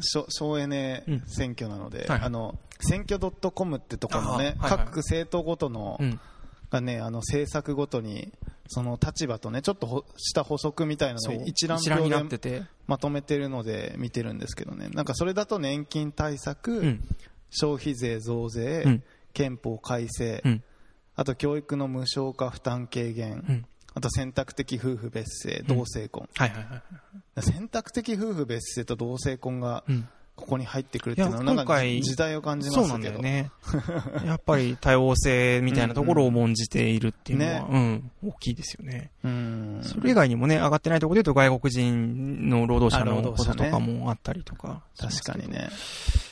省省エネうん選挙なので、はいあの、選挙 .com ってところのね、あはいはい各政党ごとの、うん。がね、あの、政策ごとに、その立場とね、ちょっとほした補足みたいなのを。一覧表で。まとめてるので見てるんですけどね。なんかそれだと年金対策、うん。消費税増税、うん憲法改正、うん。あと教育の無償化負担軽減、うん。あと選択的夫婦別姓、うん同性婚、はいはいはい。選択的夫婦別姓と同性婚がうん。ここに入ってくるっていうのは、なんか今回時代を感じまそうすけど。なんだよね。やっぱり多様性みたいなところを重んじているっていうのは、うん、大きいですよね。うん。それ以外にもね、上がってないところで言うと外国人の労働者のこととかもあったりとか。確かにね。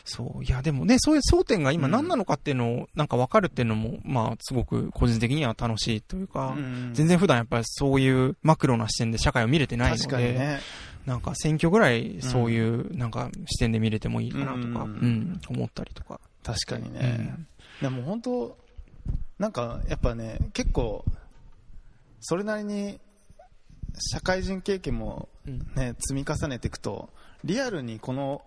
そう。いや、でもね、そういう争点が今うん何なのかっていうのを、なんか分かるっていうのも、まあ、すごく個人的には楽しいというか、うん全然普段やっぱりそういうマクロな視点で社会を見れてないの確かにで、ね。なんか選挙ぐらいそういうなんか視点で見れてもいいかなとか、ううんん、思ったりとか。確かにうね。んでも本当、なんかやっぱね、結構、それなりに社会人経験もうんね、積み重ねていくと、リアルにこの、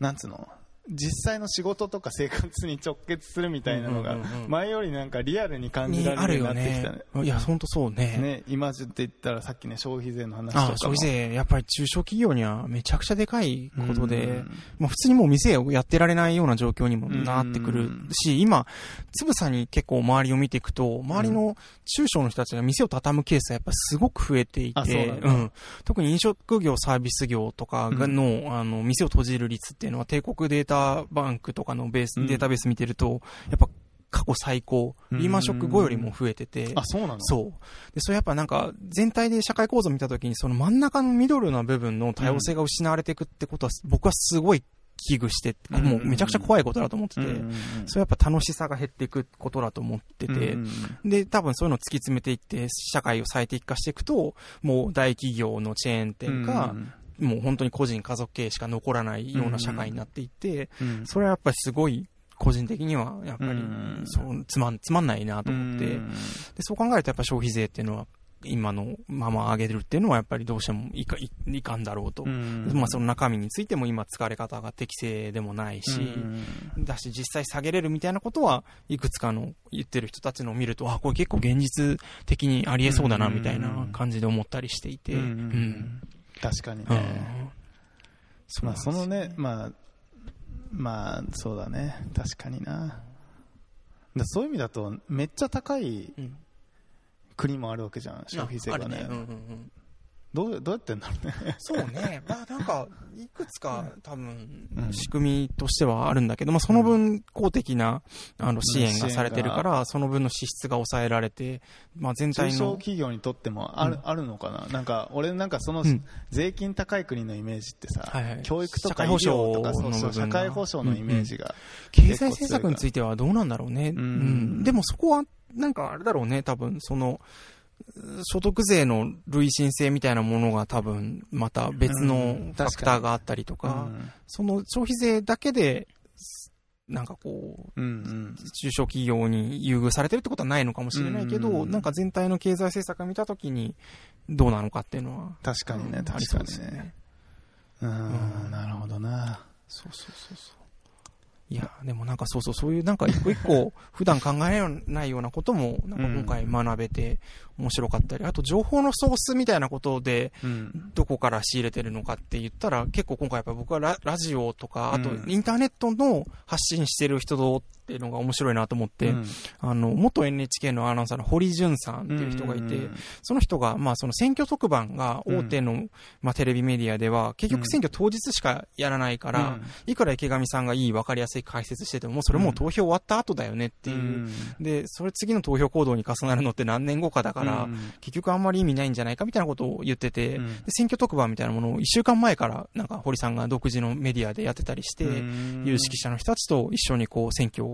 なんつうの、実際の仕事とか生活に直結するみたいなのが前よりなんかリアルに感じられるようよになってきたねね。。いや、ほんとそうね。ね、今って言ったらさっきね、消費税の話とか消費税、やっぱり中小企業にはめちゃくちゃでかいことで、うんまあ普通にもう店をやってられないような状況にもなってくるうんし、今、つぶさに結構周りを見ていくと、周りの中小の人たちが店を畳むケースがやっぱすごく増えていて、うん。特に飲食業、サービス業とかがの、あの、店を閉じる率っていうのは帝国データバンクとかのベース、うん。データベース見てると、やっぱ過去最高、うん。リーマンショック後よりも増えてて、あ、そうなの？そう。で、それやっぱなんか、全体で社会構造を見たときに、その真ん中のミドルな部分の多様性が失われていくってことは、僕はすごい危惧して、うん。もうめちゃくちゃ怖いことだと思ってて、それやっぱ楽しさが減っていくことだと思ってて、で、多分そういうのを突き詰めていって、社会を最適化していくと、もう大企業のチェーン店が、うんもう本当に個人家族経営しか残らないような社会になっていって、うん。それはやっぱりすごい、個人的には、やっぱりうん、そう、つまん、つまんないなと思って、うん。で、そう考えるとやっぱ消費税っていうのは、今のまま上げるっていうのはやっぱりどうしてもいかいいかんだろうと。うん。まあその中身についても今使われ方が適正でもないし、うん。だし実際下げれるみたいなことはいくつかの言ってる人たちのを見ると、あ、これ結構現実的にありえそうだなみたいな感じで思ったりしていて、うん。うん。確かにうんね。まあ、そのね、まあ、まあ、そうだね。確かにな。だそういう意味だと、めっちゃ高いうん国もあるわけじゃん、消費税がねある。うんうんうんどうどうやってんだろうね。そうね。まあなんか、いくつか多分う、ん。仕組みとしてはあるんだけど、まあその分公的な、あの、支援がされてるから、その分の支出が抑えられて、まあ全中体の、小企業にとってもある,、うん。あるのかな？なんか、俺なんかその、うん。税金高い国のイメージってさ、はいはい。教育とか医社会保障療とか、そうそう、社会保障のイメージが。経済政策についてはどうなんだろうね。ん。うん。でもそこは、なんかあれだろうね、多分、その、所得税の累進性みたいなものが多分、また別のうんファクターがあったりとか、うんその消費税だけで、なんかこう、うんうん中小企業に優遇されてるってことはないのかもしれないけど、うんなんか全体の経済政策を見たときに、どうなのかっていうのは、確かにね、確かにね。。うん、なるほどな。そうそうそうそう。いや、でもなんかそうそう、そういうなんか一個一個 普段考えないようなことも、なんか今回学べて面白かったり、あと情報のソースみたいなことで、うん。どこから仕入れてるのかって言ったら、結構今回やっぱ僕はララジオとか、あとうんインターネットの発信してる人っていうのが面白いなと思って、うん。あの、元 NHK のアナウンサーの堀潤さんっていう人がいて、その人が、まあその選挙特番が大手の、まあテレビメディアでは、結局選挙当日しかやらないから、いくら池上さんがいい分かりやすい解説してても、もうそれもう投票終わった後だよねっていう。うん。で、それ次の投票行動に重なるのって何年後かだから、うん。結局あんまり意味ないんじゃないかみたいなことを言ってて、選挙特番みたいなものを一週間前からなんか堀さんが独自のメディアでやってたりして、うん。有識者の人たちと一緒にこう選挙を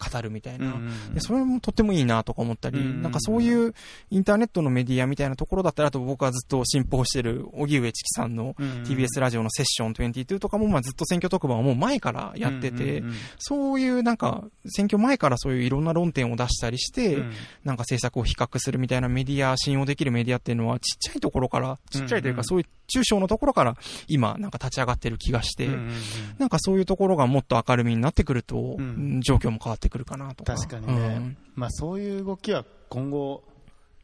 語るみたいな。うんでそれもとってもいいなとか思ったり、うんなんかそういうインターネットのメディアみたいなところだったら、あと僕はずっと信奉してる荻上チキさんのうん TBS ラジオのセッション22とかもまあずっと選挙特番をもう前からやってて、そういうなんか選挙前からそういういろんな論点を出したりして、うん。なんか政策を比較するみたいなメディア、信用できるメディアっていうのはちっちゃいところから、ちっちゃいというかそういう中小のところから今なんか立ち上がってる気がして、なんかそういうところがもっと明るみになってくると、うん状況も変わってくるかなとか。確かにね。うん。まあそういう動きは今後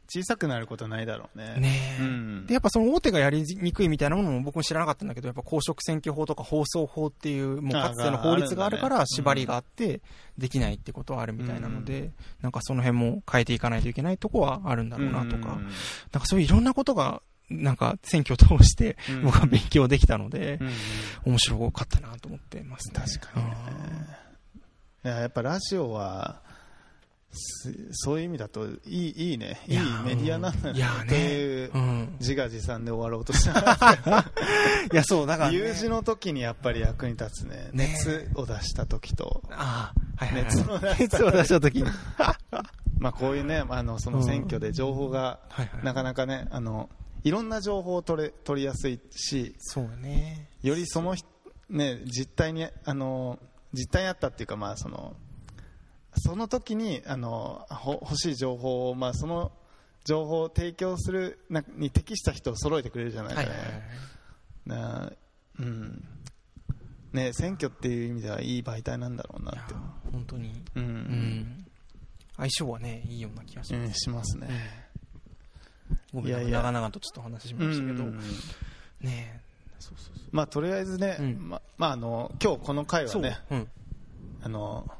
小さくなることないだろうね。ねえ、うん。で、やっぱその大手がやりにくいみたいなものも僕も知らなかったんだけど、やっぱ公職選挙法とか放送法っていう、もうかつての法律があるから縛りがあって、できないってことはあるみたいなので、なんかその辺も変えていかないといけないとこはあるんだろうなとか、なんかそういういろんなことが、なんか選挙を通してうん。僕は勉強できたのでう、ん。うん。面白かったなと思ってます、ね。確かにね。いややっぱラジオはすそういう意味だといいいいねいいやメディアなんだねいやという。自画自賛で終わろうとした いや、そう、だから、ね。有事の時にやっぱり役に立つねね熱を出した時とああ、はいはい、はい。熱を出した時に。まあこういうねあのその選挙で情報が。なかなかねあのいろんな情報を取れ取りやすいしそうね。よりその人ね実態にあの実態にあったっていうかまあそのその時にあのほ欲しい情報をまあその情報を提供するなに適した人を揃えてくれるじゃないかね、はいはいはい。なうんね選挙っていう意味ではいい媒体なんだろうなって本当に。うん、うん。相性はね、いいような気がしうんます。しますね、ごめんいやいや長々とちょっと話しましたけど。うんねそうそうそう。まあとりあえずね、うんままああの今日この回は。ねうん。あの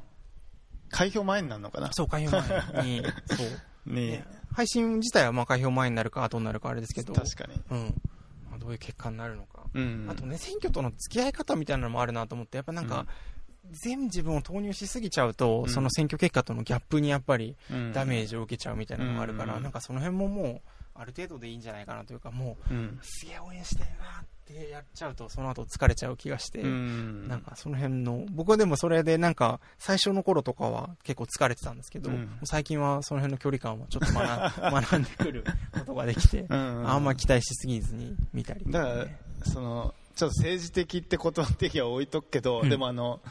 開票前になるのかな？そう、開票前に。そう。に、ね配信自体はまあ開票前になるか後になるかあれですけど。確かに、うん。まあどういう結果になるのか。うん、あとね、選挙との付き合い方みたいなのもあるなと思って、やっぱなんか、全自分を投入しすぎちゃうと、うんその選挙結果とのギャップにやっぱりうんダメージを受けちゃうみたいなのがあるから、うんなんかその辺ももう、ある程度でいいんじゃないかなというか、もう、うんすげえ応援してるなってやっちゃうと、その後疲れちゃう気がして、うん。なんかその辺の、僕はでもそれでなんか、最初の頃とかは結構疲れてたんですけど、うん。最近はその辺の距離感はちょっと学 学んでくることができて、うんあんま期待しすぎずに見たりとだからそのちょっと政治的って言葉的は置いとくけど、うん。でもあの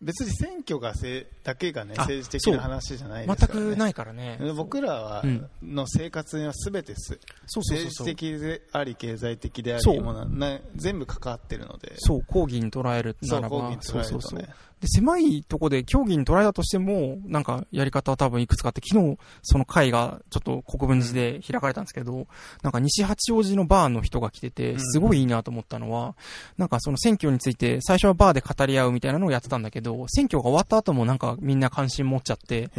別に選挙がせいだけがねあ政治的な話じゃないで全すから、ね、くないからね。で僕らは、うんの生活には全てすそうそうそう政治。的であり経済的でありものな全部関わってるので。そう、抗議に捉えるならば。そうそうそうそう。で、狭いとこで競技に捉えたとしても、なんかやり方は多分いくつかあって、昨日その会がちょっと国分寺で開かれたんですけど、なんか西八王子のバーの人が来てて、うん。すごいいいなと思ったのは、なんかその選挙について最初はバーで語り合うみたいなのをやってたんだけど、選挙が終わった後もなんかみんな関心持っちゃって、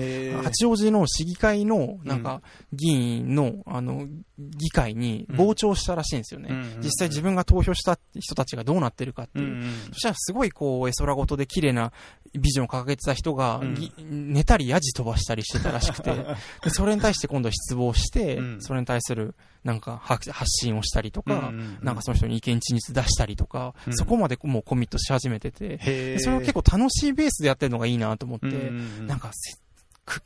八王子の市議会の、なんか、議員の、あの、議会に傍聴したらしいんですよね。うん実際自分が投票した人たちがどうなってるかっていう。そしたらすごいこう、絵空事で綺麗なビジョンを掲げてた人が、寝たりヤジ飛ばしたりしてたらしくて、でそれに対して今度失望して、うん。それに対するなんか発発信をしたりとか、うんうんうん。なんかその人に意見陳述出したりとか、うん。そこまでもうコミットし始めてて、それを結構楽しいベースでやってるのがいいなと思って、うんうんうん。なんか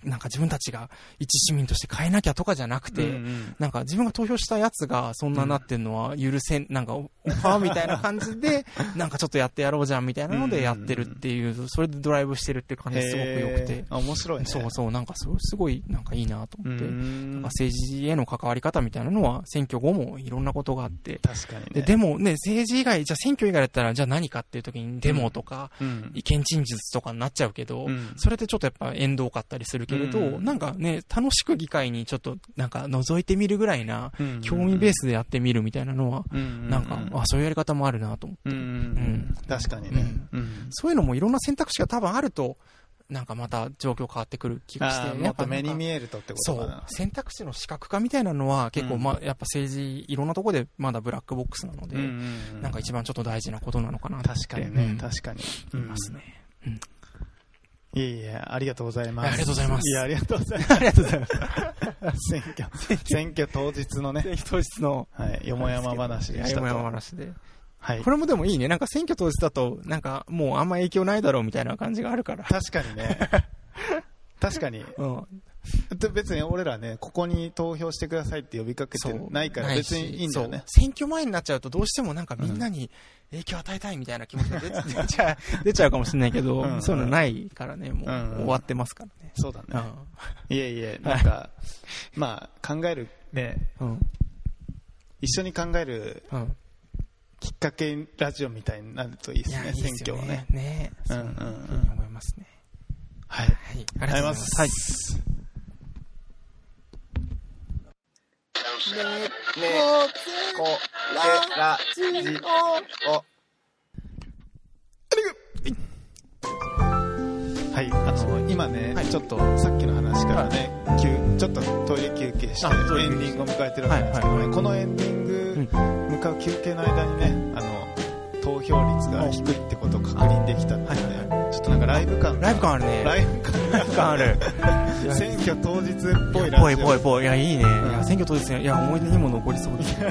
なんか自分たちが一市民として変えなきゃとかじゃなくて、うんうん。なんか自分が投票したやつがそんななってんのは許せん、なんかオファーみたいな感じで、なんかちょっとやってやろうじゃんみたいなのでやってるっていう、それでドライブしてるっていう感じすごく良くて。面白いね。そうそう、なんかそれすごいなんかいいなと思って。うん。なんか政治への関わり方みたいなのは選挙後もいろんなことがあって、確かにね。ででもね、政治以外、じゃあ選挙以外だったら、じゃあ何かっていう時にデモとか、うん。意見陳述とかになっちゃうけど、うん。それってちょっとやっぱ縁遠かったりするけれど、うんなんかね、楽しく議会にちょっとなんか覗いてみるぐらいな、うん興味ベースでやってみるみたいなのは、うんなんか、あ、そういうやり方もあるなと思って。うんうんうん確かにね。うんそういうのもいろんな選択肢が多分あると、なんかまた状況変わってくる気がして、もっと目に見ええるとってことかな。。選択肢の視覚化みたいなのは結構、うんまあ、やっぱ政治、いろんなところでまだブラックボックスなので、うんうんうんなんか一番ちょっと大事なことなのかなって。確かにね、うん確かに。言いますね。うんいえいえ、ありがとうございます。ありがとうございますいや、ありがとうございます。ありがとうございます。選挙、選挙当日のね、当日の、はい、よもやま話でしたと。よもやま話で。はいこ。れもでもいいね。なんか選挙当日だと、なんかもうあんま影響ないだろうみたいな感じがあるから。確かにね。確かに。うん。で別に俺らね、ここに投票してくださいって呼びかけてないから別にいいんだよね。選挙前になっちゃうとどうしてもなんかみんなに影響与えたいみたいな気持ちが出 出ちゃう、出ちゃうかもしれないけど、うんそういうのないからね、もううん終わってますからね。そうだね。ういえいえ、なんか、まあ、考える、ね、ん。うん。一緒に考えるうん。きっかけラジオみたいになるといいですね、いいっすよ選挙はねね。。ねうんうんうんそういうふうに思いますね。はい。はい。ありがとうございます。はい。ねこラジオ。はい、あの、今ね、はい。ちょっとさっきの話からね、休ちょっとトイレ休憩してエンディングを迎えてるわけなんですけどね、はいはいこのエンディング向かう休憩の間にね、あの、投票率が低いってことを確認できたっていうね、ちょっとなんかライブ感が。ライブ感あるね。ライブ感ライブ感ある。選挙当日っぽいラジオ。ぽいぽいぽい。いや、いいね。いうん。や、選挙当日ね。いや、思い出にも残りそうです。前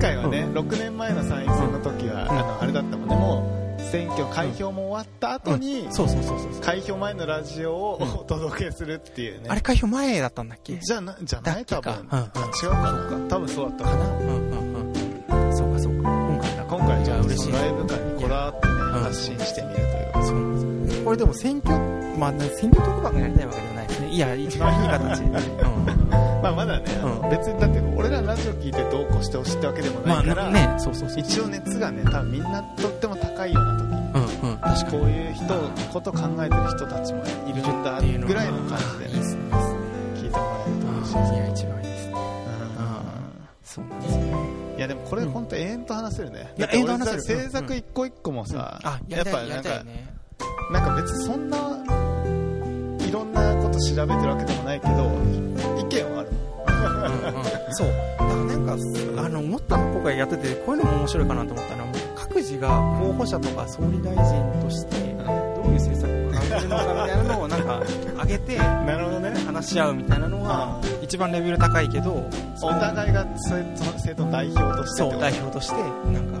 回はね、う6年前の参院選の時は、あのあれだったもんね。もう選挙開票も終わった後に、そうそうそうそう。開票前のラジオをお届けするっていうね、あれ開票前だったんだっけ？じゃあなじゃない多分、うん。あ違うかな多分そうだったかな。うん。うん。イブ感にこだわってね、ん発信してみるというそうですよこれでも選挙、まあ、ね、選挙特番がやりたいわけではないですね。いや、一番いい形。まあまだね、別にだって俺らラジオ聞いてどうこうしてほしいってわけでもまないから、あ、ね、そうそうそう。一応熱がね多分みんなとっても高いような時にうんうん。確かこういう人こと考えてる人たちもいるんだぐらいの感じでね。聞いてもらえると嬉しいですね。そうなんですよね。いやでもこれ本当永遠と話せるね。永遠と話せるさ制作一個一個もさ、あ、ややっぱなんか。なんか別にそんないろんなこと調べてるわけでもないけど意見はある。そう。だからなんか、あの、思ったの今回やってて、こういうのも面白いかなと思ったのは、各自が候補者とか総理大臣として、どういう政策を考えるのかみたいなのをなんか、上げて、なるほどね。話し合うみたいなのは、一番レベル高いけど、お互いが政党政党代表としてそう、代表として、なんか、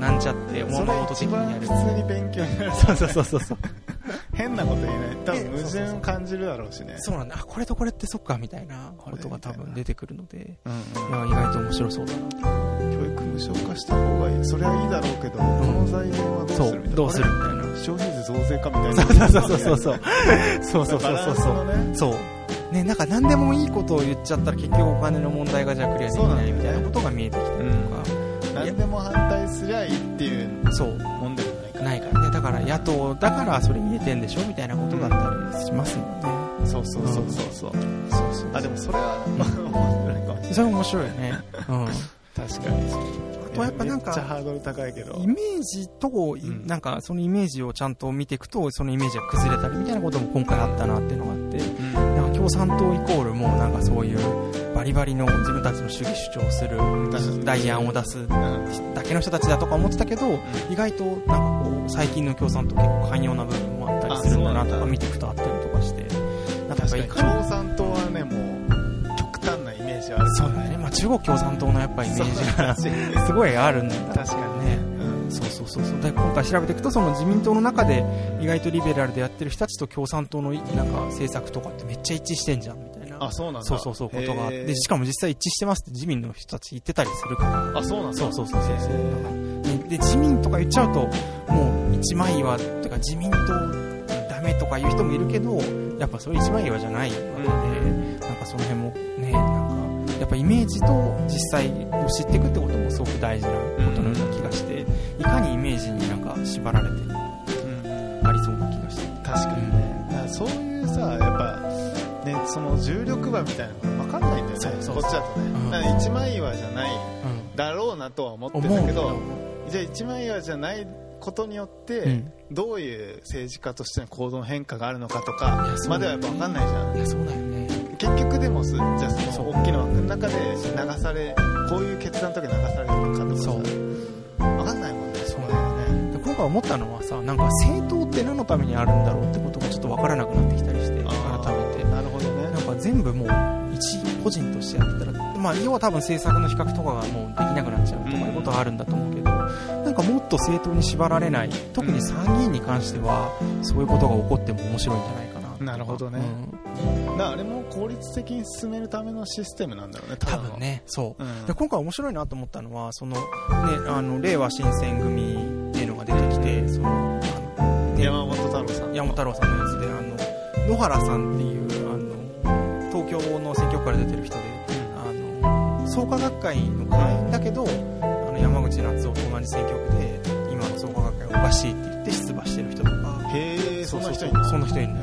なんちゃって、それ物事的一番にやる。普通に勉強になる。そうそうそうそうそう。変なこと言えない。多分ね矛盾感じるだろうしね。そうなんだ。あ、これとこれってそっか、みたいなことが多分出てくるので、うんうん意外と面白そうだな。教育無償化した方がいい。それはいいだろうけど、この財源はどうするみたいな。、どうするみたいな。消費税増税かみたいな。そうそうそうそうそう。そうそうそうそうのね。そう。ね、なんか何でもいいことを言っちゃったら結局お金の問題がじゃあクリアできないみたいなことが見えてきたりと何でも反対すりゃいいっていうか、そう、もんでもないから。ないからね。だから野党だからそれ入れてんでしょみたいなことだったりしますもんね。そうそうそうそうそう。そうそうあ、でもそれは、まあ、面白いかもしれない。それ面白いよね。うん。確かに。あとやっぱなんか、ハードル高いけど。イメージと、ん。なんかそのイメージをちゃんと見ていくと、そのイメージが崩れたりみたいなことも今回あったなっていうのがあって、うん。なんか共産党イコールもうなんかそういうバリバリの自分たちの主義主張する代案を出すだけの人たちだとか思ってたけど、意外となんかこう最近の共産党結構寛容な部分もあったりするんだなとか見ていくとあったりとかしてなんか共産党ジは。あるそうだね、まあ、中国共産党のやっぱイメージがすごいあるんだ。確かにね。うん。そうそうそうそう。で今回調べていくとその自民党の中で意外とリベラルでやってる人たちと共産党のなんか政策とかってめっちゃ一致してんじゃんみたいな。あそうなんだ。そうそうそうことがあって。でしかも実際一致してますって自民の人たち言ってたりするから。あそうなんだ。そうそうそうそう。そうへでで自民とか言っちゃうともう一枚岩とか自民党ダメとか言う人もいるけどやっぱそれ一枚岩じゃないわけで、なんかその辺もねやっぱイメージと実際を知っていくってこともすごく大事なことのような気がして、いかにイメージになんか縛られてうん。ありそうな気がして。確かにね。だからそういうさやっぱねその重力馬みたいなのが分かんないんだよね。こっちだとね、うん。だから一枚岩じゃないうんだろうなとは思って思うるんだけどじゃあ一枚岩じゃないことによって、うん。どういう政治家としての行動の変化があるのかといかまではやっぱ分かんないじゃん。いやそうだよね結局でもすじゃあその大きな枠の中で流されこういう決断の時流されるのかとかさそう分かんないもんね。そう。だよねで今回思ったのはさなんか政党って何のためにあるんだろうってことがちょっと分からなくなってきたりして改めて。なるほどね。なんか全部もう一個人としてやってたら、まあ、要は多分政策の比較とかがもうできなくなっちゃうとかいうことはあるんだと思うけど、なんかもっと政党に縛られない特に参議院に関してはそういうことが起こっても面白いんじゃないかなるほどね。うん。あれも効率的に進めるためのシステムなんだろうねた多分ねそう。うん。で今回面白いなと思ったのはその、ね、あの令和新選組っていうのが出てきてそのあのね山本太郎さん山本太郎さんのやつであの野原さんっていうあの東京の選挙区から出てる人であの創価学会の会員だけどあの山口夏夫と同じ選挙区で今の創価学会がおかしいって言って出馬してる人とかへえそんな人いるそんな人いる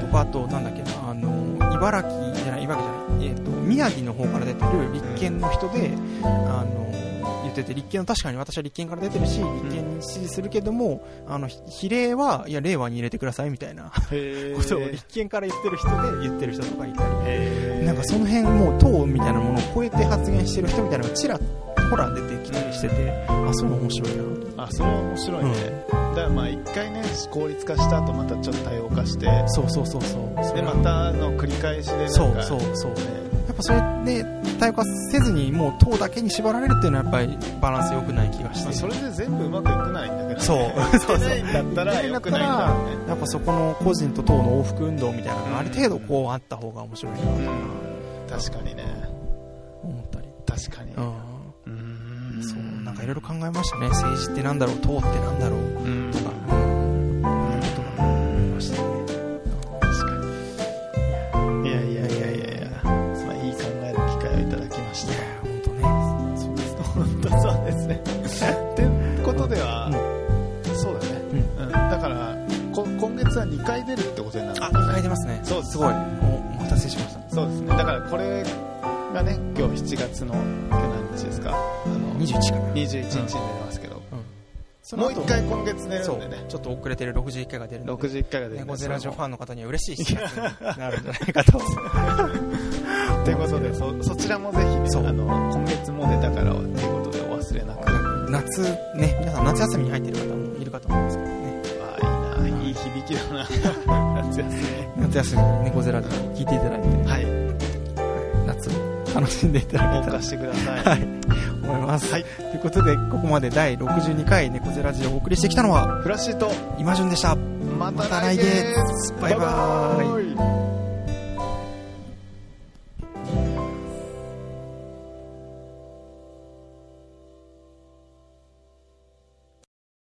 とかあとなんだっけなあの茨城じゃない茨城じゃない、えー、と宮城の方から出てる立憲の人であの言ってて立憲は確かに私は立憲から出てるし立憲に支持するけどもあのひ比例はいや令和に入れてくださいみたいなえことを立憲から言ってる人で言ってる人とかいたり。なんかその辺もう党みたいなものを超えて発言してる人みたいなのがちらほら出てきたりしててあそういうの面白いな。とあそれは面白いね、だからまあ一回ね効率化した後またちょっと多様化してそうそうそうそう。それでまたの繰り返しでなんかそうそうそう。ね。やっぱそれで多様化せずにもう党だけに縛られるっていうのはやっぱりバランス良くない気がして。まあそれで全部うまくいくないんだけど、ね、そう。そうそうだったら良くないんだね。やっぱそこの個人と党の往復運動みたいなのがある程度こうあった方が面白いなとうん確かにね。思ったり。確かに。うんかいろいろ考えましたね。政治ってなんだろう党ってなんだろう。うん。とかうん。こん。なことが思いましたね確かにいやいやいやいやいやまあいい考える機会をいただきましたいや本当ねそうですね本当そうですねってことでは、そうだね、うん。だからこ今月は2回出るってことになるあ2回出ますねそうですすごいおお待たせしましたそうですねだからこれがね今日7月の今日何日ですかあの21か。な21日に出ますけど、もう1回今月出るんでね。ちょっと遅れてる。61回が出るので。61回が出る猫背ラジオファンの方には嬉しい7月になるんじゃないかと。ということでそそちらもぜひねあの今月も出たからっていうことでお忘れなく。夏ね皆さん夏休みに入ってる方もいるかと思うんですけどね。ああいいないい響きだな。夏休み。夏休みに猫背ラジオを聞いていただいて、はい楽しんでいただけたらしてください。はい。思います、はい。ということでここまで第62回猫背ラジオをお送りしてきたのはフラッシュと今順でした。ままた来月。バイバイ